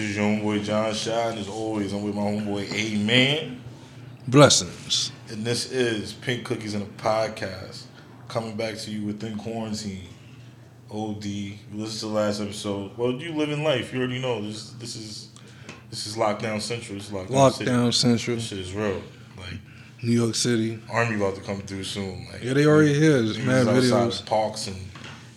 This is your homeboy John Shine. As always, I'm with my homeboy Amen. Blessings. And this is Pink Cookies and a Podcast. Coming back to you within quarantine. OD. You listen to the last episode. Well, you live in life. You already know. This this is this is lockdown central. It's lockdown, Lockdown City. Central, This shit is real. Like New York City. army about to come through soon. Like Yeah, they already here. There's mad videos. parks and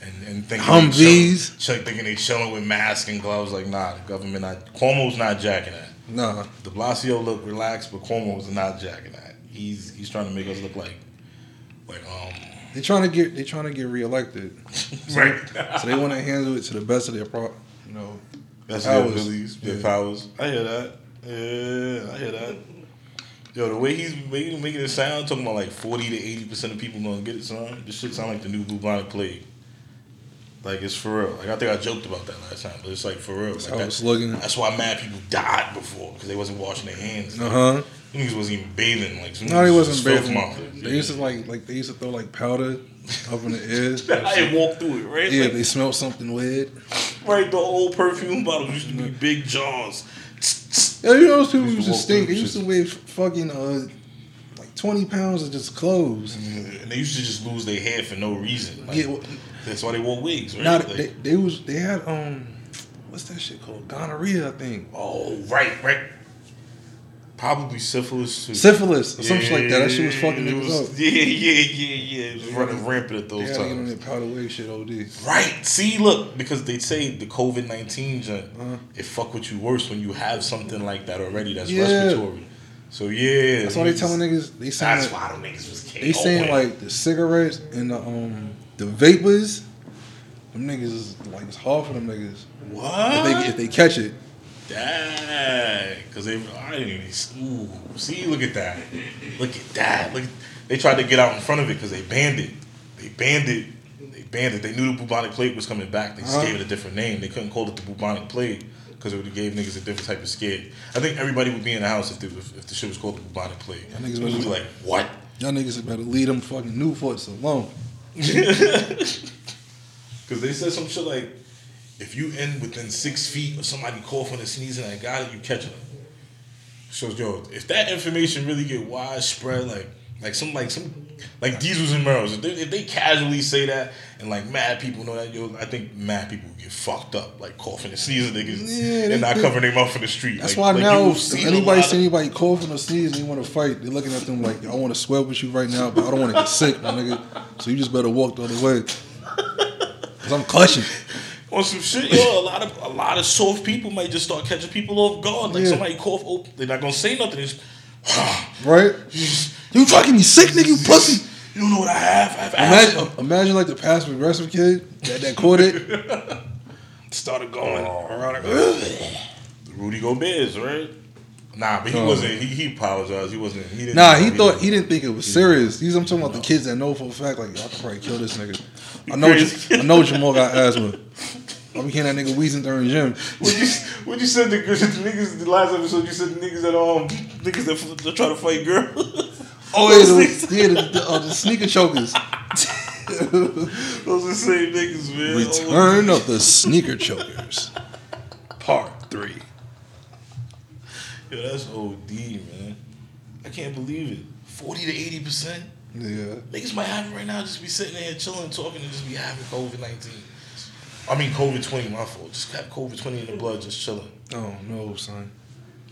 and, and thinking Humvees. Chill, thinking they chilling with masks and gloves. Like nah, the government not. Cuomo's not jacking that. Nah, De Blasio look relaxed, but Cuomo's not jacking that. He's he's trying to make us look like like um they trying to get they trying to get reelected, right. so they want to handle it to the best of their pro. You know, That's their Powers. abilities, their Yeah. powers. I hear that. Yeah, I hear that. Yo, the way he's making, making it sound, talking about like forty to eighty percent of people gonna get it, son. This shit sound like the new bubonic plague. Like it's for real. Like I think I joked about that last time, but it's like for real. that's Like how that- looking. that's why mad people died before because they wasn't washing their hands. Uh huh. Niggas wasn't even bathing. Like No, they wasn't was filth bathing. monsters. They used to like like they used to throw like powder up in the air. I had walked through it, right? Yeah, Like, they smelled something weird. right, the old perfume bottles used to be big jars. Yeah, you know those people Used to used to walk stink. They used to shit. weigh fucking uh like twenty pounds of just clothes. And they used to just lose their hair for no reason. Like, Yeah, well, that's why they wore wigs, right? Like, they, they was they had um what's that shit called gonorrhea I think oh, right, right. Probably syphilis too. syphilis or something like that. That shit was fucking it was- up. Yeah, yeah, yeah, yeah. It was running rampant at those had to get on times. that powder wig shit OD. Right. See, look, because they say the COVID nineteen Uh-huh. it fuck with you worse when you have something like that already that's Yeah. respiratory. So yeah, That's why they telling niggas. They saying That's like, why them niggas was they saying like the cigarettes and the um the vapors. Them niggas is like it's hard for them niggas what? if they if they catch it. Dang, because they, I didn't even, ooh, see, look at that. Look at that. Look, they tried to get out in front of it because they banned it. They banned it. They banned it. They knew the bubonic plague was coming back. They just Uh-huh. gave it a different name. They couldn't call it the bubonic plague because it would have gave niggas a different type of scare. I think everybody would be in the house if, they, if, if the shit was called the bubonic plague. Y'all niggas would be like, what? Y'all niggas better leave them fucking Newports alone. Because they said some shit like, if you in within six feet of somebody coughing and sneezing and got it, you catch it. So yo, if that information really get widespread, like like some like some like diesels and Merrills, if they, if they casually say that and like mad people know that, yo, I think mad people get fucked up, like coughing and sneezing niggas Yeah, and not covering their mouth in the street. That's like, why like now anybody see anybody coughing or sneezing, they want to fight. They're looking at them like, I want to sweat with you right now, but I don't want to get sick, my nigga. So you just better walk the other way. Cause I'm clutching. on some shit, yo, a lot of a lot of soft people might just start catching people off guard. Like Yeah. somebody cough, oh, they're not gonna say nothing. It's, Right? You try to get me sick, nigga, you pussy. You don't know what I have. I have asthma. Imagine, imagine like the passive aggressive kid that, that caught it. started going around. Like, Rudy Gobert, right? Nah, but he Oh. wasn't. He, he apologized. He wasn't. He didn't. Nah, he thought he didn't think it was serious. These I'm talking about the kids that know for a fact like I could probably kill this nigga. I know. I know Jamal got asthma. I be hearing that nigga wheezing during gym. When you you said the, the niggas the last episode, you said the niggas that um niggas that, that try to fight girls. Oh yeah, the, yeah, the, the, uh, the sneaker chokers. Those are the same niggas, man. Return of the sneaker chokers, part three. Yo, that's OD, man. I can't believe it. Forty to eighty percent. Yeah, Niggas might have it right now. Just be sitting there chilling, talking, and just be having COVID nineteen. I mean COVID twenty. My fault. Just have COVID twenty in the blood, just chilling. oh no, son,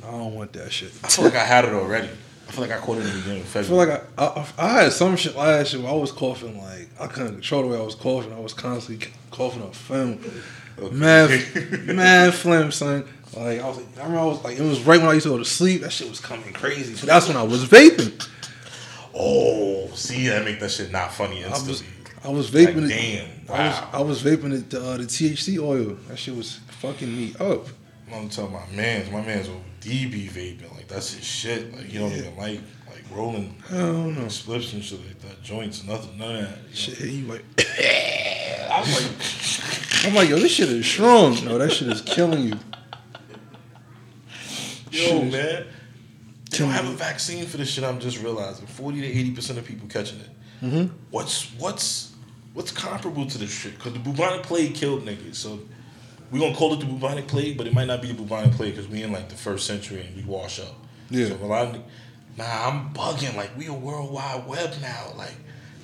I don't want that shit. I feel like I had it already. I feel like I caught it in the beginning of I feel like I, I, I had some shit last year where I was coughing like I couldn't control the way I was coughing. I was constantly coughing up film. Okay. Mad, mad phlegm, son. Like I was, like, I remember I was like, it was right when I used to go to sleep. That shit was coming crazy. So that's when I was vaping. Oh, see, that make that shit not funny I was, instantly. I was vaping Like, it. Damn, I was, wow. I was vaping it, uh, the THC oil. That shit was fucking me up. I'm telling my man's, my man's OD be vaping. Like that's his shit. Like you don't Yeah. even like like rolling Hell know. spliffs and shit like that. Joints, nothing, none of that. Shit, hit you like. I was like, I'm like, yo, this shit is strong. No, that shit is killing you. Yo, Shit man. They don't have a vaccine for this shit. I'm just realizing. Forty to eighty percent of people catching it. Mm-hmm. What's what's what's comparable to this shit? Because the bubonic plague killed niggas. So we gonna call it the bubonic plague, but it might not be the bubonic plague because we in like the first century and we wash up. Yeah. So a lot of, nah, I'm bugging. Like we a worldwide web now. Like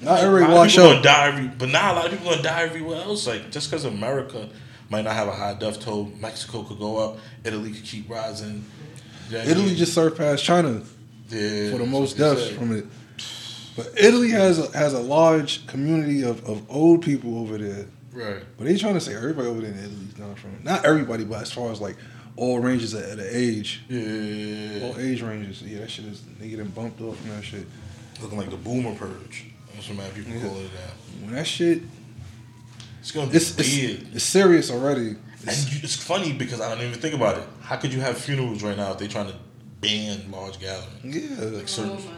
Not every wash up. die every, but now a lot of people gonna die everywhere else. Like just because America might not have a high death toll, Mexico could go up, Italy could keep rising. You know what I Italy mean? just surpassed China yeah, for the most deaths from it. But Italy has a, has a large community of, of old people over there. Right. But they trying to say everybody over there in Italy's not from not everybody, but as far as like all ranges at, at an age, Yeah. all age ranges. Yeah, that shit is they getting bumped off from that shit. Looking like the boomer purge. That's what mad people Yeah. call it now. When that shit, It's gonna be it's weird. it's, it's serious already. And you, it's funny because I don't even think about it. How could you have funerals right now if they're trying to ban large gatherings? Yeah, Like certain Oh my God.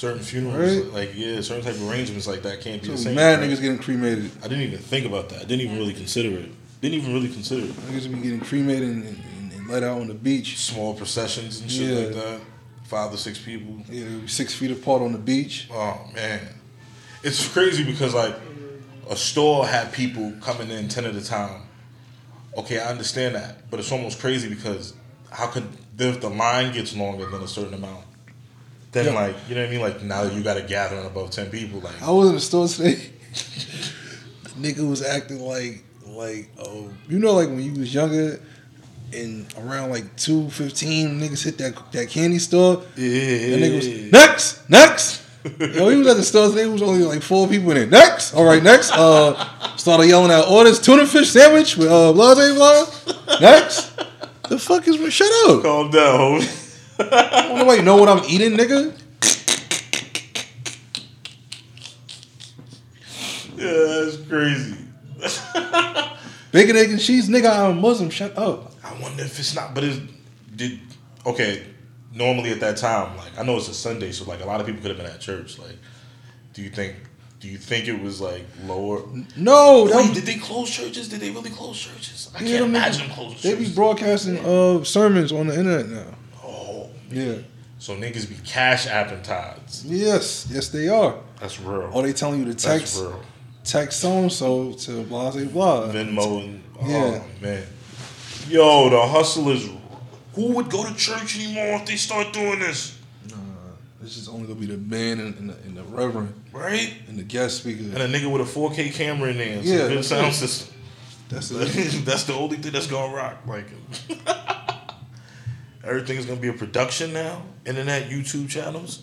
Certain funerals, Right. like yeah, certain type of arrangements like that can't be the same. mad right? niggas getting cremated. I didn't even think about that. I didn't even really consider it. Didn't even really consider it. Niggas be getting cremated and, and, and let out on the beach. Small processions and shit Yeah. like that. Five to six people. Yeah, six feet apart on the beach. Oh man, it's crazy because like a store had people coming in ten at a time. Okay, I understand that, but it's almost crazy because how could if the line gets longer than a certain amount? Then like you know what I mean? Like now you got to gather in above ten people. Like I was in the store today. the nigga was acting like like oh you know like when you was younger and around like two fifteen niggas hit that that candy store. yeah, That nigga was next, next. Yo, he was at the store today. It was only like four people in it. Next, all right, next. Uh, started yelling out orders: tuna fish sandwich with uh, blah blah blah. Next, the fuck is shut up? calm down, don't nobody know what I'm eating, nigga. Yeah, that's crazy. Bacon, egg, and cheese, nigga. I'm Muslim. Shut up. I wonder if it's not, but it did. Okay, normally at that time, like I know it's a Sunday, so like a lot of people could have been at church. Like, do you think? Do you think it was like lower? No, Wait, was- did they close churches? Did they really close churches? I Yeah, can't imagine closing They be broadcasting uh sermons on the internet now. Oh, Yeah. so niggas be cash apping tithes. Yes, yes they are. That's real. Or they telling you to That's text real. text so and so to blah blah blah. Venmo and oh Yeah. man, yo, the hustlers. Who would go to church anymore if they start doing this? Nah, it's just only gonna be the band and, and, the, and the reverend Right? and the guest speaker. And a nigga with a 4K camera in there, and Yeah, good that's sound it. system. That's it. that's the only thing that's gonna rock. Like everything is gonna be a production now. Internet, YouTube channels.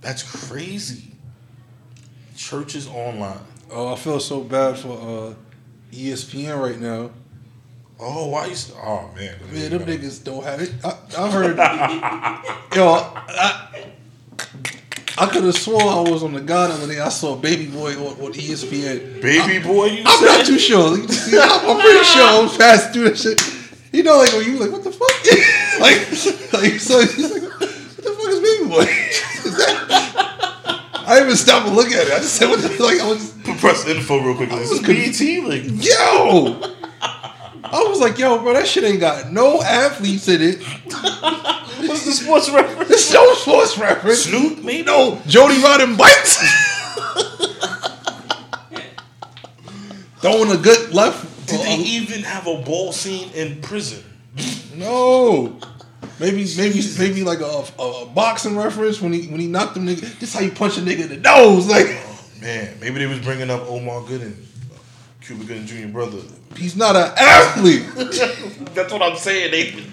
That's crazy. Churches online. Oh, I feel so bad for uh, ESPN right now. Oh, why you? s- Oh man, Man, them niggas don't have it. I, I heard. yo, I, I could have swore I was on the God the other day. I saw Baby Boy on, on ESPN. Baby boy, you I'm said? not too sure. I'm I'm pretty sure I was passing through that shit. You know, like when you like, what the fuck? like, like so he's like, what the fuck is Baby Boy? Is that- I didn't even stop and look at it. I just said, what the like? I was, Press info real quick. Is this BET? Like, yo. I was like, yo, bro, that shit ain't got no athletes in it. what's the sports reference? There's no sports reference. Snoop, maybe? No, Jody riding bikes. Throwing a good left. Did they uh, even have a ball scene in prison? No. Maybe maybe maybe like a, a, boxing reference when he when he knocked him nigga. This how you punch a nigga in the nose. Like Man, maybe they was bringing up Omar Gooding, Cuba Gooding Jr. brother. he's not an athlete. That's what I'm saying. They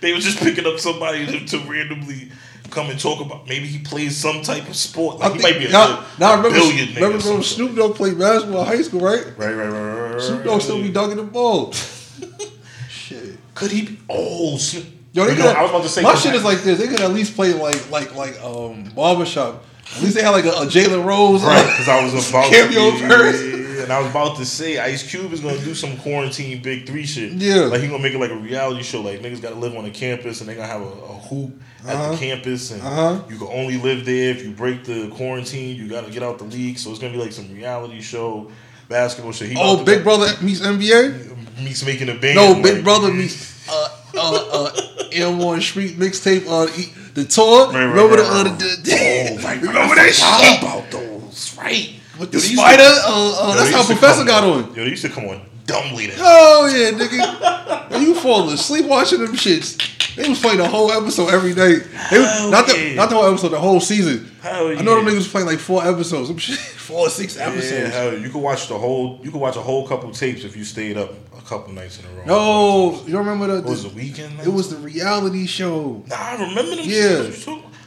they was just picking up somebody to, to randomly come and talk about. Maybe he plays some type of sport. Like I he think might be a, now, good- now a remember, billion nigga remember, or remember. Snoop Dogg played basketball in high school, right? Right, right, right, right, right. Snoop right, Dogg still be dunking the ball. Shit. Could he? Be, oh, Snoop. Yo, they could. know, I was about to say my shit is like this. They could at least play like like like um barbershop. At least they had like a, a Jalen Rose. Right, because I was about Cameo to, appearance. yeah, and I was about to say Ice Cube is gonna do some quarantine big three shit. Yeah. like he gonna make it like a reality show. Like niggas gotta live on a campus and they gonna have a, a hoop at Uh-huh. the campus, and Uh-huh. you can only live there if you break the quarantine. You gotta get out the league, so it's gonna be like some reality show basketball shit. He Oh, about to Big Brother meets NBA. meets making a band. No, Big like- Brother meets uh uh uh AND1 Street mixtape uh e- the tour. Right, right, remember right, the, uh, right. the, the Oh, right, remember right, that shit about those, right? With the they used to- spider? Uh, uh, Yo, that's how Professor got on. Yo, they used to come on dumbly. Then. Oh yeah, nigga. When you fall asleep watching them shits. They was playing the whole episode every night. They was, Hell not the not the whole episode, the whole season. Hell I know them yeah. niggas was playing like four episodes. Some shit, four or six episodes. Yeah, hell, you could watch the whole. You could watch a whole couple tapes if you stayed up a couple nights in a row. No, you don't remember the, What was the the weekend? it was the reality show. Nah, I remember them. Yeah.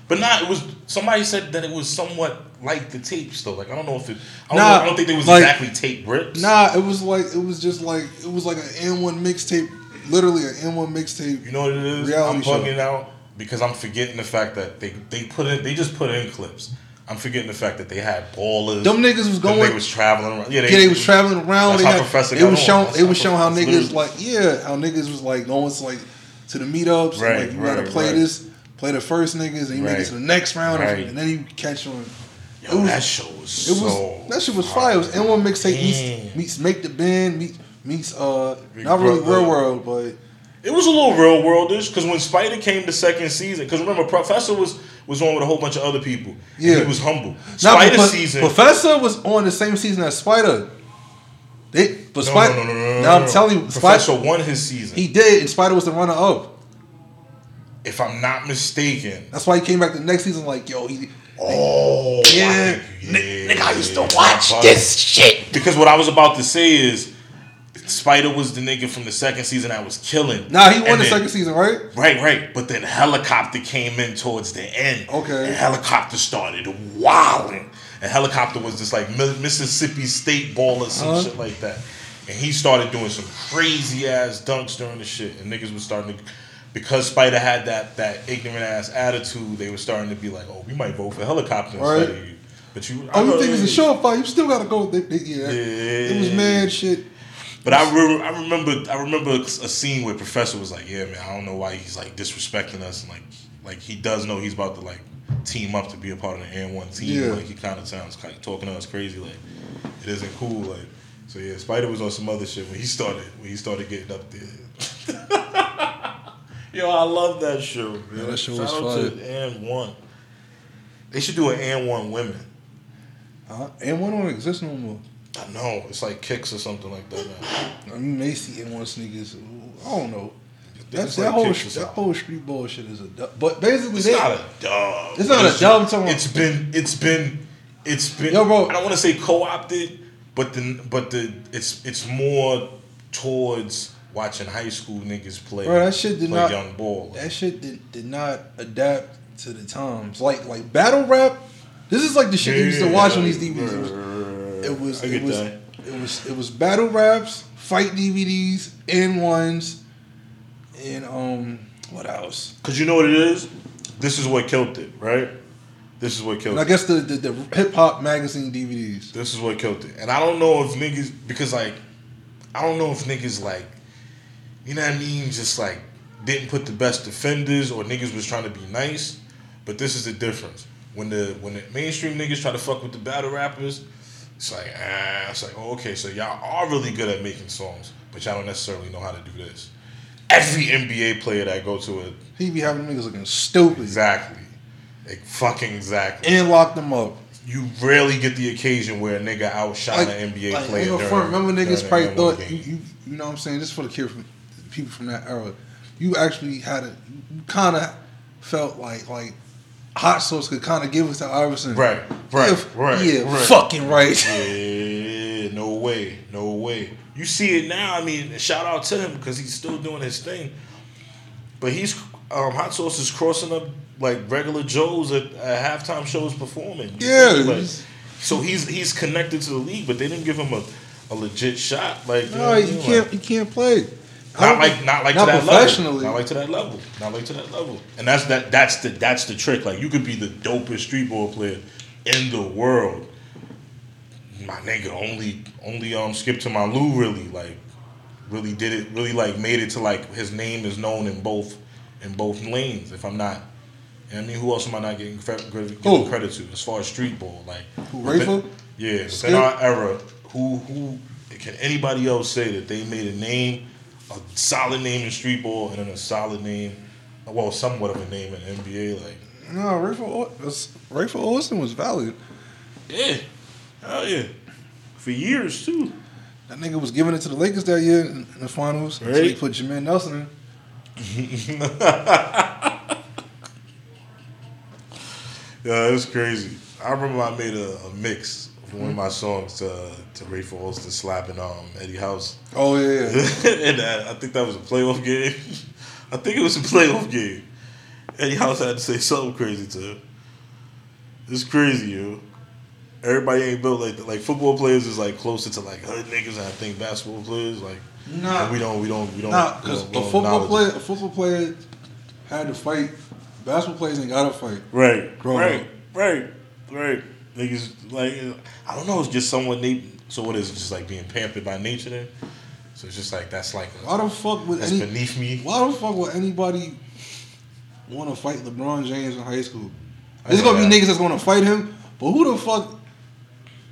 But not it was somebody said that it was somewhat like the tapes though. Like I don't know if it. I don't, Nah, know, I don't think they was like- exactly tape rips. Nah, it was like it was just like it was like an AND1 mixtape, literally an AND1 mixtape. You know what it is? I'm show. bugging out because I'm forgetting the fact that they they put in they just put in clips. I'm forgetting the fact that they had ballers. Them niggas was going. They was traveling around. Yeah, they, yeah, they was traveling around. That's They how had, Professor it was showing. It was how showing how niggas like yeah, how niggas was like going to like to the meetups. Right, like you gotta play right. this, play the first niggas, and you make it to the next round, and- Right. and then you catch on. Yo, it was- that show was It was so. that shit was fire. It was AND1 mixtape meets, meets make the band meets meets uh Big not really real world, but It was a little real worldish because when Spider came the second season, because remember Professor was was on with a whole bunch of other people. Yeah. he was humble. Spider but season. Professor was on the same season as Spider. They but no, Spider. no, no, no, no, no, Now no. I'm telling you, Professor Spider. won his season. He did, and Spider was the runner up. If I'm not mistaken. That's why he came back the next season like, yo, he. Oh, I Yeah. think- N- nigga, I used to watch but- this shit. Because what I was about to say is, Spider was the nigga from the second season that was killing. Nah, he won And the then- second season, right? Right, right. But then Helicopter came in towards the end. Okay. And Helicopter started wilding. And Helicopter was just like Mississippi State baller, some Uh-huh. shit like that. And he started doing some crazy ass dunks during the shit. And niggas was starting to, because Spider had that that ignorant ass attitude, they were starting to be like, oh, we might vote for Helicopter Right. instead of you. But you, Oh, I you think it's a show fight? You still gotta go. They, they, yeah, Yeah. it was mad shit. But I, re- I remember I remember a scene where Professor was like, "Yeah, man, I don't know why he's like disrespecting us, and like like he does know he's about to like team up to be a part of the AND1 team. Yeah. Like he kind of sounds kind of talking to us crazy, like it isn't cool. Like so, yeah, Spider was on some other shit when he started when he started getting up there. Yo, I love that show. Man. Yeah, that show Shout was out fire. to AND1. They should do an and one women. Uh, and one don't exist no more. I know it's like kicks or something like that. Now. I mean, Macy and one sneakers. I don't know. That's It's that like whole that whole street bullshit is a. du- But basically, It's they, not a dub. It's not a just- dub, It's been, it's been, it's been. Yo, bro. I don't want to say co-opted, but the, but the, it's, it's more towards watching high school niggas play. Bro, that shit did not- young ball. that shit did, did not adapt to the times. Like like battle rap. This is like the shit you used to watch on these DVDs. It was I it was it was it was battle raps, fight DVDs, AND1s, and um what else? Cause you know what it is. This is what killed it, right? This is what killed it. And I guess the the, the hip hop magazine DVDs. This is what killed it. And I don't know if niggas because like I don't know if niggas like you know what I mean, just like didn't put the best defenders or niggas was trying to be nice. But this is the difference. When the when the mainstream niggas try to fuck with the battle rappers, it's like ah, it's like oh okay, so y'all are really good at making songs, but y'all don't necessarily know how to do this. Every NBA player that go to it, He be having niggas looking stupid exactly, like fucking exactly. and lock them up. You rarely get the occasion where a nigga outshine Like, an NBA like, player. during- front. Remember niggas probably thought you, you you know what I'm saying. Just for the kid from people from that era, you actually had a kind of felt like like hot sauce could kind of give us to Iverson. Right, right, If- right, Yeah, right. fucking right. Yeah, no way, no way. You see it now. I mean, shout out to him because he's still doing his thing. But he's um, hot sauce is crossing up like regular Joes at, at halftime shows performing. Yeah, Like, so he's he's connected to the league, but they didn't give him a, a legit shot. Like you know No, you can't Like, you can't play. Not like not like not to that level. Not like to that level. Not like to that level. And that's that that's the that's the trick. Like you could be the dopest street ball player in the world. My nigga only only um skipped to my Lou really like really did it really like made it to like his name is known in both in both lanes. If I'm not I mean, who else am I not getting credit, credit to as far as street ball? Like Who, Rafer? Yeah, Skip? our era, who who can anybody else say that they made a name, a solid name in street ball, and then a solid name, well, somewhat of a name in NBA? Like, No, Rafer Au- Rafer Alston was valid. yeah, hell yeah, for years too. That nigga was giving it to the Lakers that year in, in the finals. So he Right. put Jameer Nelson in. Yeah, it was crazy. I remember I made a, a mix one of my songs to to Rafer Alston slapping um Eddie House. Oh yeah, yeah. and uh, I think that was a playoff game. I think it was a playoff game. Eddie House had to say something crazy to him. It's crazy, yo. Everybody ain't built like that. Like football players is like closer to like hood niggas, and I think basketball players like Nah. we don't we don't we don't. Nah, because a football player, a football player had to fight. Basketball players ain't gotta fight. Right, Growing right, up. right, right. Niggas like I don't know. It's just somewhat na- So what is it? Just like being pampered by nature then? So it's just like that's like Why the fuck would that's any? beneath me. Why the fuck would anybody want to fight LeBron James in high school? There's gonna be that. niggas that's gonna fight him, but who the fuck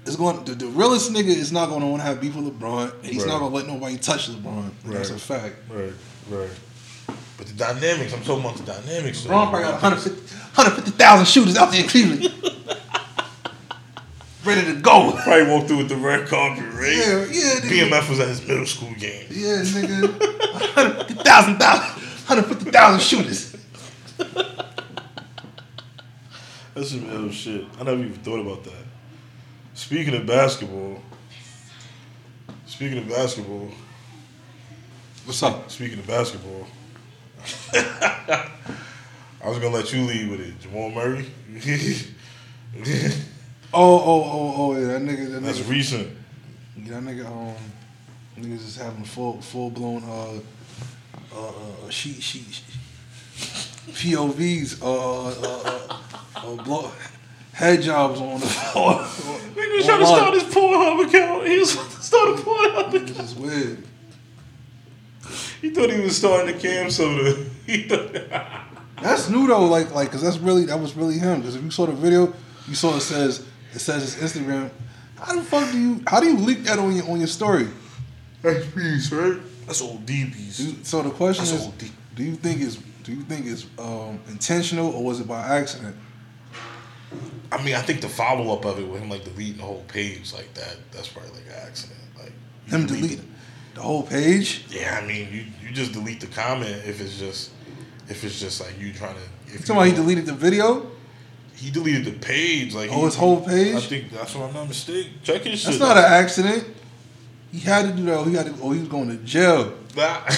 is going? The, the realest nigga is not gonna want to have beef with LeBron. And he's Right. not gonna let nobody touch LeBron. That's a fact. Right, right. But the dynamics, I'm talking about the dynamics. though. LeBron probably got 150 150,000 shooters out there in Cleveland, ready to go. Probably walked through with the red carpet, right? Yeah, yeah, nigga. BMF was at his middle school game. Yeah, nigga. 150,000 150,000 shooters. That's some ill shit. I never even thought about that. Speaking of basketball, speaking of basketball, What's up? speaking of basketball, I was gonna let you lead with it. Jamal Murray. Oh, oh, oh, oh, yeah, that nigga, that That's nigga, recent. yeah, that nigga, um, niggas is having full, full blown, uh, uh, uh, she, she, she POVs, uh, uh, uh, uh, blow, head jobs on the floor. Was trying to start his Pornhub account. He was about to start a Pornhub account. This is weird. He thought he was starting the CamSoda. He thought, That's new though, like, like, cause that's really, that was really him. Cause if you saw the video, you saw it says, it says it's Instagram. How the fuck do you, how do you leak that on your, on your story? That's peace, right? That's old D piece. So the question That's is, OD. do you think it's do you think it's um, intentional or was it by accident? I mean, I think the follow up of it with him like deleting the whole page like that, that's probably like an accident. Like you Him delete delete the whole page? Yeah, I mean, you you just delete the comment if it's just if it's just like you trying to. If You talking he deleted the video? He deleted the page like Oh, he- his whole page? I think that's what I'm not mistaken. Check his That's shit. not an accident. He had to do that. He had to, Oh, he was going to jail. Nah.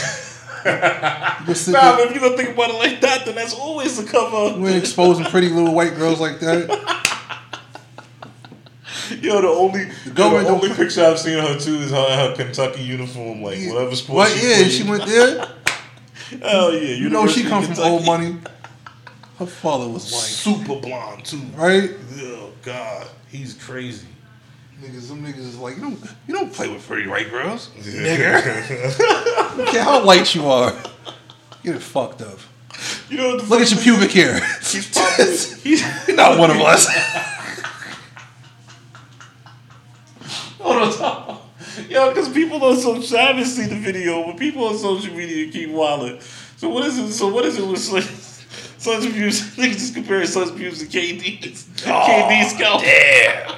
Nah, if you gonna think about it like that, then that's always the cover. we ain't exposing pretty little white girls like that. Yo, the only the, government the only picture I've seen of her too is her her Kentucky uniform, like whatever sport. What? she Yeah, played. she went there. Hell yeah, You know she comes from old money. Her father was like, super blonde too. right? Oh God, he's crazy. Niggas, them niggas is like, you don't, you don't play with pretty white girls, Nigga. care how white you are. Get it fucked up. you know what the Look at your pubic hair. He's probably he's not one of us. Hold on. Yo, because people on social, I haven't seen the video, but people on social media keep wilding. So what is it? So what is it with Sons Sons views? Niggas just comparing Sons views to KD's oh, KD's scalp. Damn.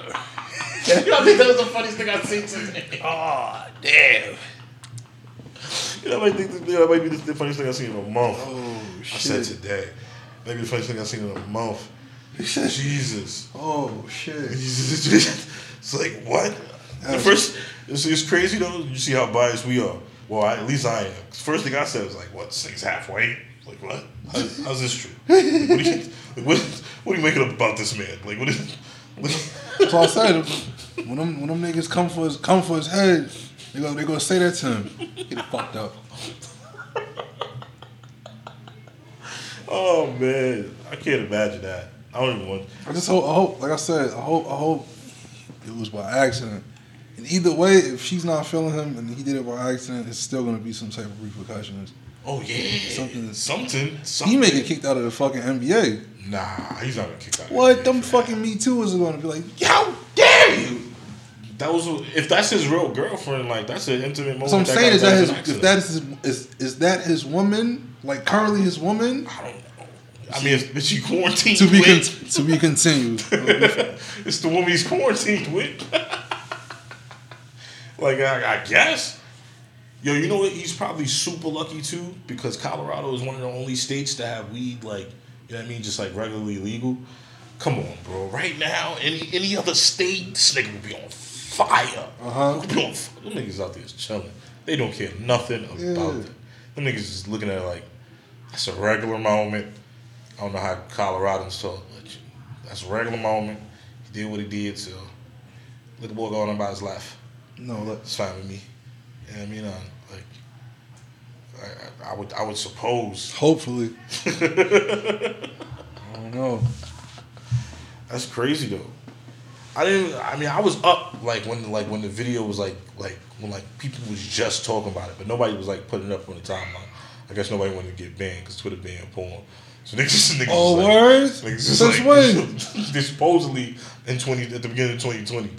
Yo, I think that was the funniest thing I've seen today. Oh, damn. You know, oh, I might think this, that might be the funniest thing I've seen in a month. Oh, I said today. Maybe the funniest thing I've seen in a month. He said, Jesus. oh, shit. it's like what? The first, it's, it's crazy though. You see how biased we are. Well, I, at least I am. First thing I said was like, "What? six thing's half white." Like what? How, how's this true? Like, what, do you, like, what, what are you making up about this man? Like what is? What, That's all I said. When them, when them niggas come for his, come for his head, they go, they gonna say that to him. Get fucked up. oh man, I can't imagine that. I don't even want. I just hope, I hope, like I said, I hope, I hope it was by accident. And either way, if she's not feeling him and he did it by accident, it's still gonna be some type of repercussions. Oh yeah, Something- something, something. He may get kicked out of the fucking NBA. Nah, he's not gonna kick out. of What? the Them NBA for that. fucking Me Too is gonna be like, how dare you? That was if that's his real girlfriend. Like that's an intimate moment. So I'm saying, is that his, as an if that is his, is, is that his woman? Like currently his woman? I don't know. I mean, if, if she quarantined To be, with, con- to be continued. it's the woman he's quarantined with. like I, I guess. Yo, you know what? He's probably super lucky too because Colorado is one of the only states that have weed like you know what I mean, just like regularly legal. Come on, bro. Right now, any any other state, this nigga would be on fire. Uh-huh. Would be on f- Them niggas out there is chilling. They don't care nothing about Yeah. it. Them niggas just looking at it like it's a regular moment. I don't know how Coloradans talk, but that's a regular moment. He did what he did, so let the boy go on about his life. No, look. It's fine with me. You know what I mean? Uh, like, I, I, would, I would suppose. Hopefully. I don't know. That's crazy though. I didn't. I mean, I was up like when like when the video was like like when like people was just talking about it, but nobody was like putting it up on the timeline. I guess nobody wanted to get banned because Twitter banned porn. So niggas, niggas Oh, was like, words? niggas just Since like, when? supposedly in twenty at the beginning of twenty twenty.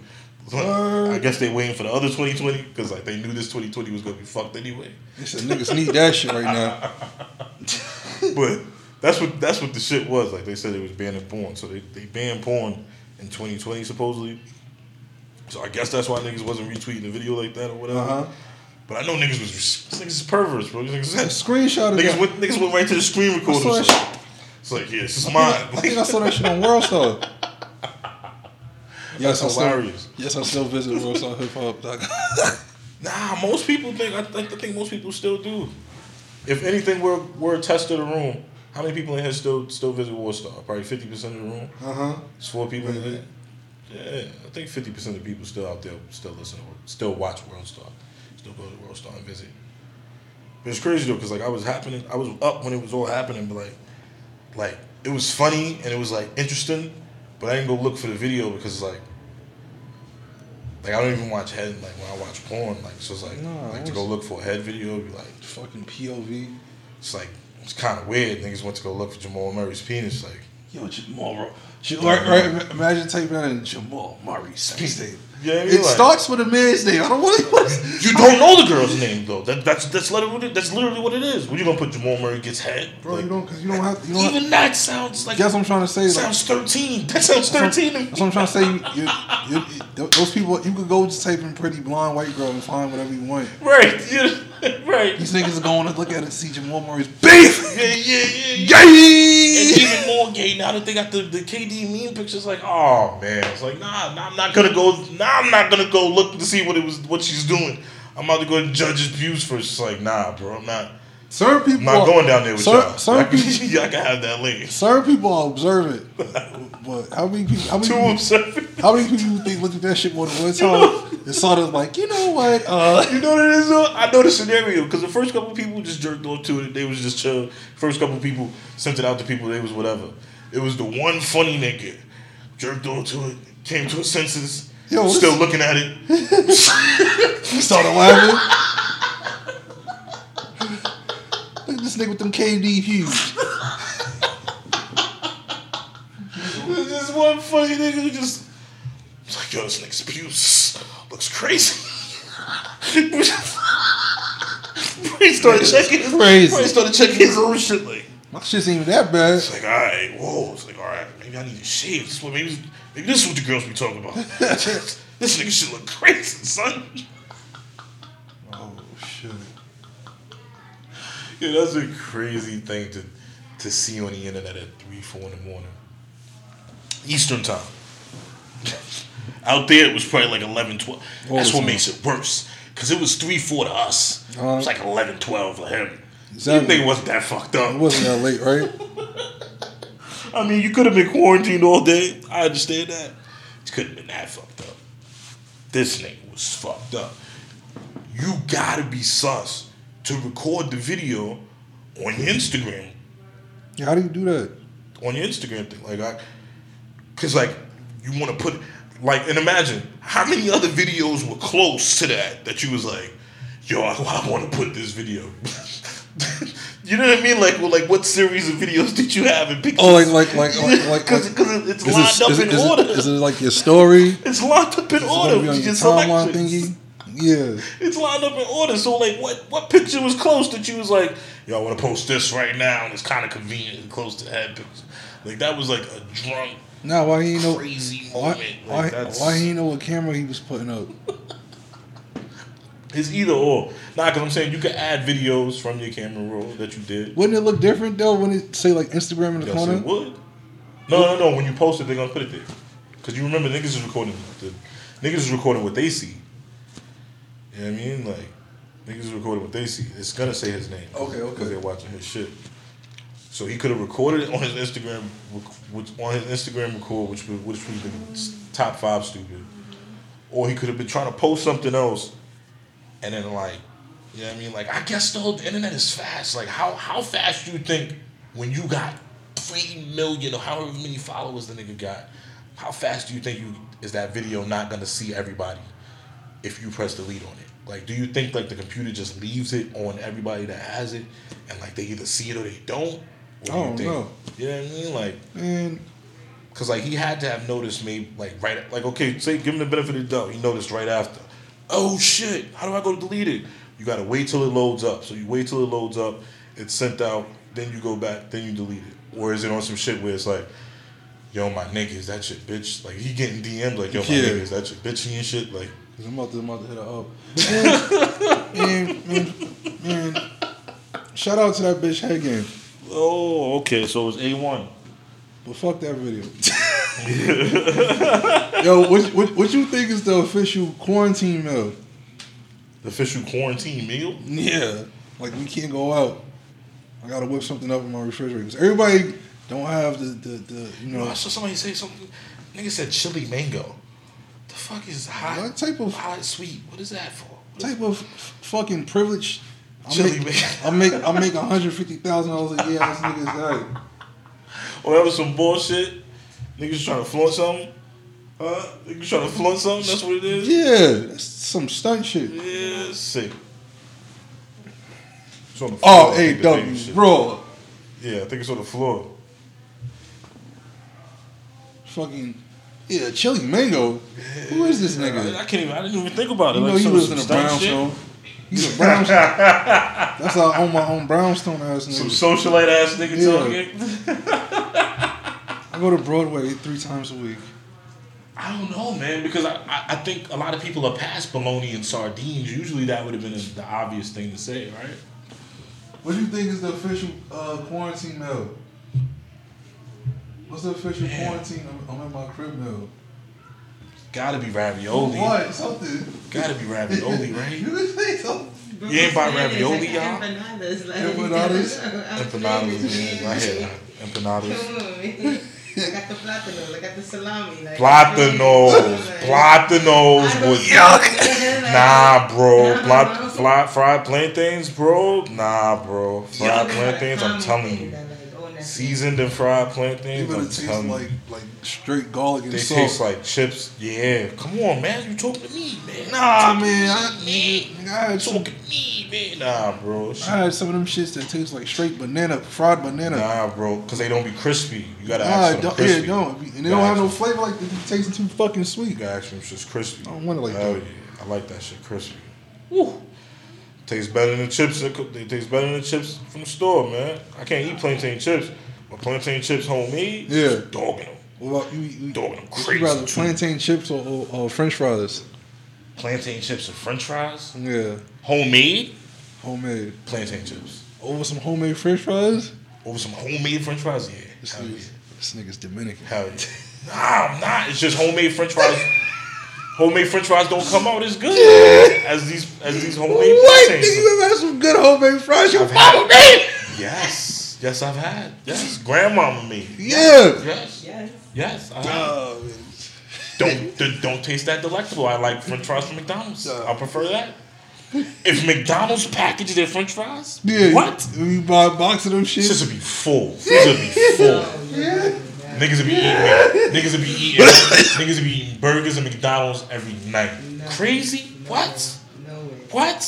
Word. I guess they waiting for the other twenty twenty because like they knew this twenty twenty was gonna be fucked anyway. They said niggas need that shit right now. but that's what that's what the shit was. Like they said it was banning porn, so they, they banned porn in 2020 supposedly. So I guess that's why niggas wasn't retweeting the video like that or whatever. Uh huh. But I know niggas was niggas is perverts, bro. Niggas, had Screenshot niggas went niggas went right to the screen recorder. It's like, yeah, this is I mine. think, I think I saw that shit on World Star. Yes, I That's still, hilarious. yes, I still visit worldstarhiphop.com. Nah, most people think I think I think most people still do. If anything, we're we're a test of the room. How many people in here still still visit World Star? Probably fifty percent of the room. Uh huh. It's four people in there. Yeah, I think fifty percent of the people still out there still listen, still watch World Star, still go to World Star and visit. But it's crazy though, cause like I was happening, I was up when it was all happening, but like, like it was funny and it was like interesting, but I didn't go look for the video because like, like I don't even watch head like when I watch porn, like so it's like No, like to go look for a head video, be like Fucking POV. it's like it's kind of weird. Niggas went to go look for Jamal Murray's penis, like. Yo, Jamal, bro. J- Right, right, imagine typing in Jamal Murray sex tape. Yeah, It starts with a man's name. I don't want to. You don't know the girl's name though. That, that's that's literally that's literally what it is. When you gonna put Jamal Murray gets head? Bro, Like, you don't, cause you don't have. You don't have, even that sounds like guess what I'm trying to say. Like, sounds thirteen. That sounds thirteen. me. That's what I'm trying to say. You, you, you, those people, you could go just type in pretty blonde white girl and find whatever you want. Right, yeah, right. These niggas are going to look at it and see Jamal Murray's beef. Yeah, yeah, yeah, yeah. And Yay! even more gay now that they got the, the KD meme pictures. Like, oh man, it's like nah, nah, I'm not gonna go. Nah, I'm not gonna go look to see what it was, what she's doing. I'm about to go and judge his views first. It's like, nah, bro, I'm not. Certain people, I'm not going down there with cer- y'all. Certain Y'all can, people, y'all can have that lane. certain people are observant. But how many people? How many Too people, observant. how many people you think looked at that shit more than one time and saw it like, you know what? Uh, You know what it is though? I know the scenario because the first couple people just jerked off to it. They was just chill. First couple people sent it out to people. They was whatever. It was the one funny nigga jerked off to it. Came to his senses. Yo, this- still looking at it. he started laughing. Look at this nigga with them KD views. There's this one funny nigga who just was like, yo, this nigga's abuse looks crazy. he started checking. his- Crazy. He started checking his own shit like. My shit's even that bad. It's like, all right, whoa. It's like, all right, maybe I need to shave. This is what maybe, maybe this is what the girls be talking about. this nigga should look crazy, son. Oh shit. Yeah, that's a crazy thing to to see on the internet at three, four in the morning, Eastern time. Out there, it was probably like 11, 12. All That's what time. makes it worse. Because it was 3, 4 to us. it Uh-huh. was like 11, 12 for him. Exactly. You nigga wasn't that fucked up. It wasn't that late, right? I mean, you could have been quarantined all day. I understand that. You couldn't have been that fucked up. This nigga was fucked up. You gotta be sus to record the video on your Instagram. Yeah, how do you do that? On your Instagram thing. Like I cause like you wanna put like and imagine how many other videos were close to that that you was like, yo, I, I wanna put this video. you know what I mean? Like, well, like what series of videos did you have in oh, pictures? Oh, like like like like like. Because like it's is lined it, up is, it, in is, order. it, is it like your story? it's lined up in Is order. gonna be on You your just timeline thingy? Yeah. It's lined up in order. So like, what what picture was close that you was like, yo, I want to post this right now, and it's kind of convenient and close to head picture. Like that was like a drunk, Now why he ain't know? crazy Why moment. why, Like, that's, why he ain't know what camera he was putting up? It's either or. Nah, because I'm saying you could add videos from your camera roll that you did. Wouldn't it look different though when it say like Instagram in the Yes, corner? it would. No, no, no. When you post it, they're gonna put it there. Cause you remember niggas is recording the niggas is recording what they see. You know what I mean? Like niggas is recording what they see. It's gonna say his name. Okay, okay. Because they're watching his shit. So he could have recorded it on his Instagram, which on his Instagram record, which would which would have been top five stupid, or he could have been trying to post something else, and then like, you know what I mean? Like I guess though the internet is fast. Like how how fast do you think when you got three million or however many followers the nigga got, how fast do you think you is that video not gonna see everybody if you press delete on it? Like, do you think like the computer just leaves it on everybody that has it, and like they either see it or they don't? What do I you think? know. You know what I mean? Like, Man, cause like he had to have noticed me like right like okay, say give him the benefit of the doubt. He noticed right after. Oh shit! How do I go to delete it? You gotta wait till it loads up. So you wait till it loads up. It's sent out. Then you go back. Then you delete it. Or is it on some shit where it's like, yo, my nigga, is that shit bitch? Like he getting DM'd like, yo, my Yeah. nigga, is that shit bitchy and shit? Like, Cause I'm about to, I'm about to hit her up. Man, man, man. Shout out to that bitch head game. oh, okay, so it was A one. But fuck that video. Yo, what, what what you think is the official quarantine meal? The official quarantine meal. Yeah, like we can't go out. I gotta whip something up in my refrigerator. 'Cause everybody don't have the, the, the you know, I saw somebody say something. Nigga said chili mango. The fuck is hot? What type of- hot sweet? What is that for? What is- type of f- fucking privilege. I Chili make, man. I make I make hundred fifty thousand dollars a year. This nigga's like, Or that was some bullshit. Niggas trying to flaunt something. Huh? Niggas trying to flaunt something. That's what it is. yeah, that's some stunt shit. Yeah, sick. It's on the Oh, floor, AW, bro. Yeah, I think it's on the floor. Fucking yeah, chili mango. Who is this I, I can't even. I didn't even think about it. You know like lives some in a brownstone. He's a brownstone. That's how I own my own brownstone ass nigga. Some socialite ass nigga Yeah. talking. I go to Broadway three times a week. I don't know, man, because I, I, I think a lot of people are past bologna and sardines. Usually that would have been the obvious thing to say, right? What do you think is the official uh, quarantine meal? What's the official Man. quarantine? I'm, I'm in my crib meal. Gotta be ravioli. What? Something. Gotta be ravioli, right? you say something. You ain't buy ravioli, y'all? Empanadas, like, Empanadas? Empanadas, man. I hear that. Empanadas. I got the plátano, I got the salami. Like, Platanos. Platanos was Yuck. Nah, bro. Plat, flat, fried plantains, bro. Nah, bro. Fried plantains, I'm telling you. Seasoned and fried They plantains, better I'm taste like like straight garlic and They salt. taste like chips. Yeah. Come on, man. You talking to me, man. Nah, man. I, Me. nigga, I had some. Talking to me, man. Nah, bro. Shit. I had some of them shits that taste like straight banana, fried banana. Nah, bro. Because they don't be crispy. You gotta Nah, ask it them don't, crispy. yeah, don't. And they Yeah, don't have no flavor like they tasting too fucking sweet. You gotta ask them if it's crispy. I don't want it like Hell that. yeah. I like that shit crispy. Woo. Tastes better than the chips. They taste better than the chips from the store, man. I can't eat plantain chips, but plantain chips homemade, Yeah. dogging them. What about you? you Dogging them you rather plantain chips or, or, or French fries? plantain chips and French fries, Yeah, homemade homemade. plantain chips Over some homemade French fries. over some homemade French fries. Yeah, This nigga's, this nigga's Dominican. Hell yeah. Nah, I'm not. It's just homemade French fries. homemade French fries don't come out as good as these as these homemade What? plantains. Nigga, you ever had some good homemade fries? You I've follow had- me? Yes, yes, I've had. Yes, grandmama made. Yeah. Yes, Yes. yes. I have. Oh. Don't d- don't taste that delectable. I like French fries from McDonald's. Uh. I prefer that. If McDonald's package their French fries, Yeah. what? You, you buy a box of them shit. This would be full. This would be full. yeah. Niggas would be eating. Niggas would be eating. niggas would be eating burgers and McDonald's every night. Crazy? What? No way. What?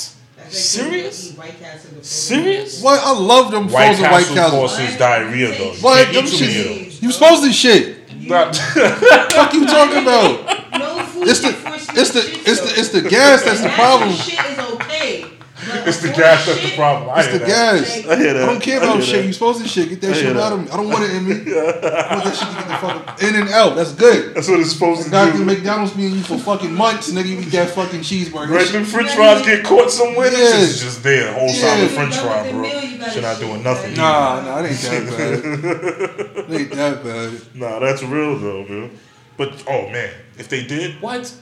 Serious? eating White Castle before- Serious? What? I love them White frozen White Castle Castle. causes diarrhea though. You What? can't Them eat too many of shit. those. You supposed to shit. Not- Fuck you talking about? No food It's the before it's the it's the it's the gas that's the problem. Shit is okay, but It's the gas that's the problem. I It's the that. gas. I hear that. I don't care about hear shit. that. You supposed to shit. Get that shit that. out of me. I don't want it in me. I want that shit to get the fuck in and out. That's good. That's what it's supposed to Goddamn do. McDonald's being you for fucking months, nigga. You eat that fucking cheeseburger. Right, them French fries get caught somewhere. Yeah. This is just there, the whole side Yeah. of French fry, bro. Meal, you gotta Shit not doing nothing. Nah, nah, it ain't that bad. it ain't that bad. Nah, that's real though, bro. But oh man, if they did, what?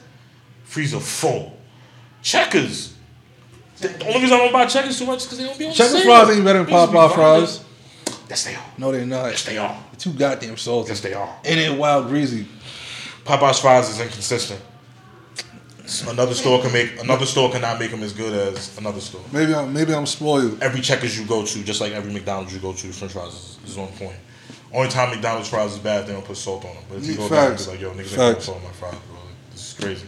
Freezer full. Checkers. The only reason I don't buy checkers too much is because they don't be on Checkers sale. fries ain't better than be fries. Yes, they are. No, they're not. Yes, they are. They're too goddamn salty. Yes, they are. And they're wild greasy. Popeye's fries is inconsistent. Another store can make another store cannot make them as good as another store. Maybe I'm maybe I'm spoiled. Every Checkers you go to, just like every McDonald's you go to, French fries is, is on point. Only time McDonald's fries is bad, they don't put salt on them. But if you go down, it's like, yo, niggas ain't Facts. salt on my fries, bro. This is crazy.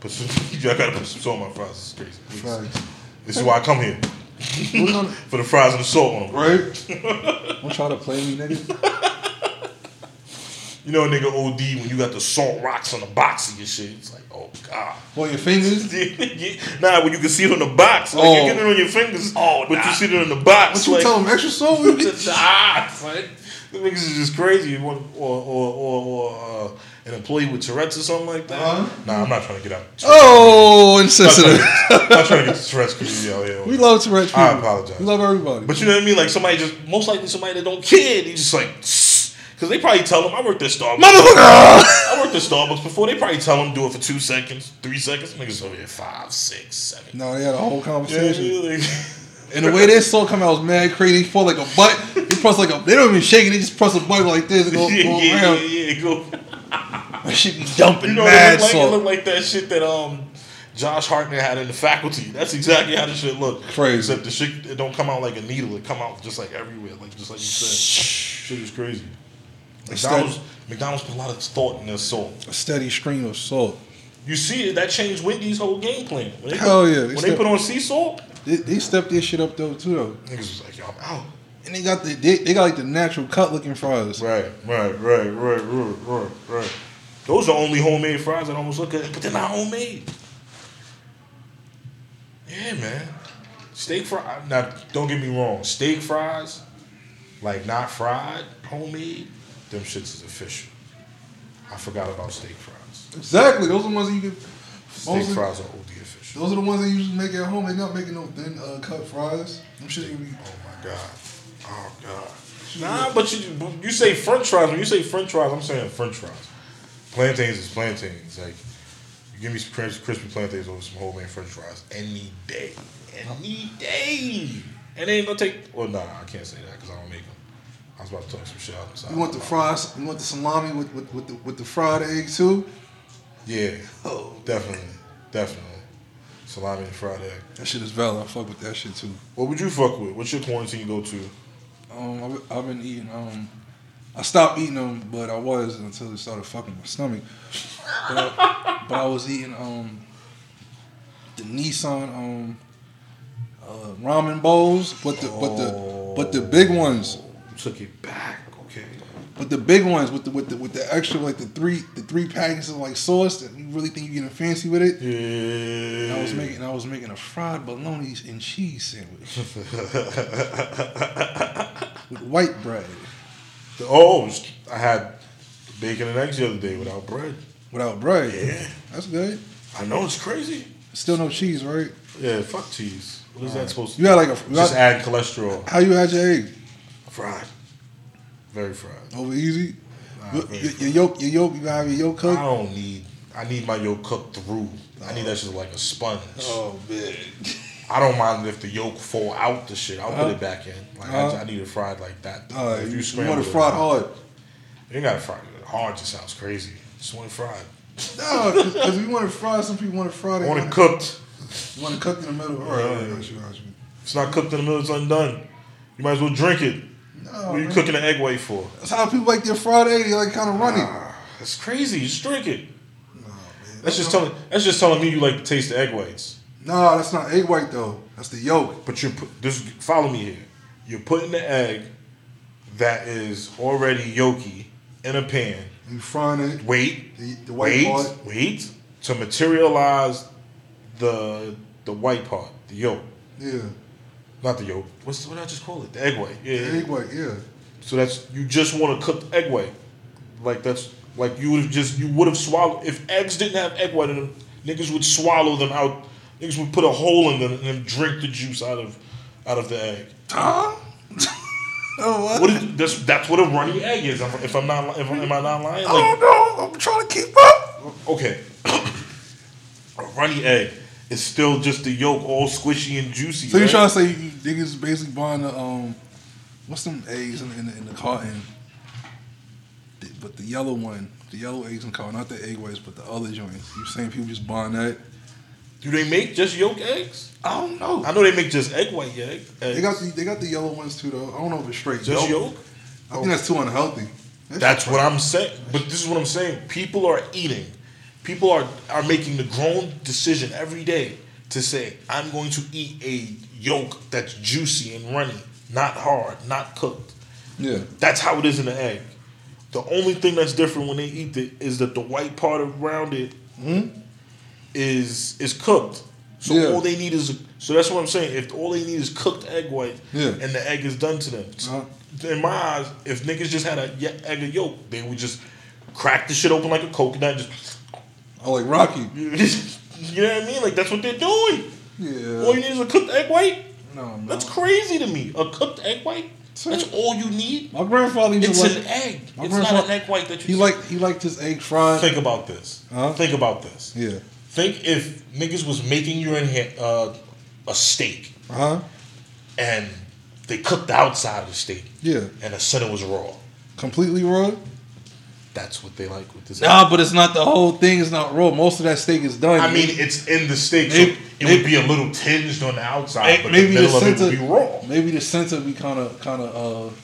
Put some, I gotta put some salt on my fries. This is crazy. Please. Facts. This is why I come here gonna- for the fries and the salt on them. right? Don't try to play me, nigga. You know, a nigga OD when you got the salt rocks on the box of your shit. It's like, oh god. Boy, your fingers. nah, when you can see it on the box, like Oh. you get it on your fingers, oh, but you see it on the box. What you like, tell them? Extra salt? What you get? nah, son. The niggas is just crazy. Or or or, or, or uh, an employee with Tourette's or something like that. Uh-huh. Nah, I'm not trying to get out. Oh, not insensitive. I'm not trying to get the Tourette's community out here. we love Tourette's people. I apologize. We love everybody. But you know what I mean? Like somebody just most likely somebody that don't care. They just like because they probably tell them I worked at Starbucks. Motherfucker! I worked at Starbucks before. They probably tell them do it for two seconds, three seconds. Niggas over here five, six, seven. No, they had a whole Yeah, conversation. like, And the way that salt come out was mad crazy. Fall like a butt. They press like a. They don't even shake it. They just press a button like this and go, yeah, go yeah, around. yeah, yeah, Go. That shit be dumping You know, it mad look like, it salt. look like that shit that um Josh Hartnett had in the faculty. That's exactly how the shit look. Crazy. Except the shit it don't come out like a needle. It come out just like everywhere, like just like you said. Shit is crazy. McDonald's McDonald's put a lot of thought in their salt. a steady stream of salt. You see it, that changed Wendy's whole game plan. When they Hell put, yeah, they When they put on sea salt, They, they stepped their shit up though too though. niggas was like, yo, I'm out. And they got the they, they got like the natural cut looking fries. Right, right, right, right, right, right, right. Those are only homemade fries that almost look good, but they're not homemade. Yeah, man. Steak fries. Now, don't get me wrong. Steak fries, like not fried, homemade, them shits is official. I forgot about steak fries. Exactly. Those are the ones that you can. Steak fries are OD official. Those are the ones they usually make at home. They're not making no thin uh, cut fries. Them shit you be. Oh my god. Oh god. Nah, but you you say French fries. When you say French fries, I'm saying French fries. Plantains is plantains. Like you give me some crispy plantains over some homemade French fries any day, any day. And they ain't gonna take. Well, nah, I can't say that because I don't make them. I was about to talk some shit out. You want the fries? You want the salami with with, with the with the fried egg too? Yeah, Oh, definitely, definitely. Salami and fried egg. that shit is valid. I fuck with that shit too. What would you fuck with? What's your quarantine go to? Um, I've, I've been eating. Um, I stopped eating them, but I was until it started fucking my stomach. But I, but I was eating um the Nissin um uh, ramen bowls, but the but the but the big ones, Took it back. But the big ones with the with the with the extra like the three the three packets of like sauce that you really think you're getting fancy with it. Yeah. And I was making I was making a fried bologna and cheese sandwich with white bread Oh, I had bacon and eggs the other day without bread. without bread. Yeah. That's good. I know it's crazy. Still no cheese, right? Yeah, fuck cheese. What is that supposed to You had like a you Just had- add cholesterol. how you had your egg Fried. Very fried. over easy. Nah, your, your, your yolk, your yolk, you gotta have your yolk cooked. I cooked. don't need. I need my yolk cooked through. I need that shit like a sponge. Oh man. I don't mind if the yolk fall out the shit. I'll Uh-huh. put it back in. Like Uh-huh. I, I need it fried like that. Uh, if you, you scramble want it it, fried hard? You got to fry it hard. Just sounds crazy. Just want it fried. No, because if you want it fried, some people want it fried. I want want it cooked. You want it cooked in the middle. All right, all right, got you, got you. If it's not cooked in the middle, it's undone. You might as well drink it. No, what are you man. cooking an egg white for? That's how people like their fried egg. They like kind of runny. Ah, that's crazy. Just drink it. No, man. That's just telling. That's just telling me you like to taste the egg whites. No, that's not egg white though. That's the yolk. But you're put, this. Follow me here. You're putting the egg that is already yolky in a pan. You frying it. Wait, The, the white wait, part. wait to materialize the the white part, the yolk. Yeah. Not the yolk. What's what did I just call it? The egg white. Yeah. The egg white, yeah. So that's you just want to cook egg white. Like that's like you would have just you would have swallowed if eggs didn't have egg white in them. Niggas would swallow them out. Niggas would put a hole in them and then drink the juice out of out of the egg. Huh? oh, what? What is that's that's what a runny egg is. If I'm- not if I'm, am I not lying? I don't know. I'm trying to keep up. okay, a runny egg is still just the yolk, all squishy and juicy. So you right? trying to say you niggas basically buying the um, what's them eggs in, in, the, in the carton? The, but the yellow one, the yellow eggs in the carton, not the egg whites, but the other joints. You saying people just buying that? Do they make just yolk eggs? I don't know. I know they make just egg white egg. They got the they got the yellow ones too though. I don't know if it's straight just yolk. yolk. I think that's too unhealthy. That's what I'm saying. But this is what I'm saying. People are eating. People are are making the grown decision every day to say, I'm going to eat a yolk that's juicy and runny, not hard, not cooked. Yeah. That's how it is in the egg. The only thing that's different when they eat it is that the white part around it is is cooked. So Yeah. all they need is so that's what I'm saying. If all they need is cooked egg white, Yeah. and the egg is done to them. Uh-huh. In my eyes, if niggas just had a egg of yolk, they would just crack the shit open like a coconut. Just I like Rocky. you know what I mean? Like that's what they're doing. Yeah. All you need is a cooked egg white. no, no. That's crazy to me. A cooked egg white. That's all you need. My grandfather used It's to like. an egg. It's not an egg white that you. He you. liked he liked his egg fried. Think about this. Huh? Think about this. Yeah. Think if niggas was making you in here uh, a steak Uh huh. and they cooked the outside of the steak Yeah. and the center was raw. Completely raw. That's what they like with this. Nah, but it's not the whole thing. It's not raw. Most of that steak is done. I mean, it's in the steak, so Maybe- it would be a little tinged on the outside, but maybe the the middle of it center, would be raw. maybe the center would be kind of, kind of,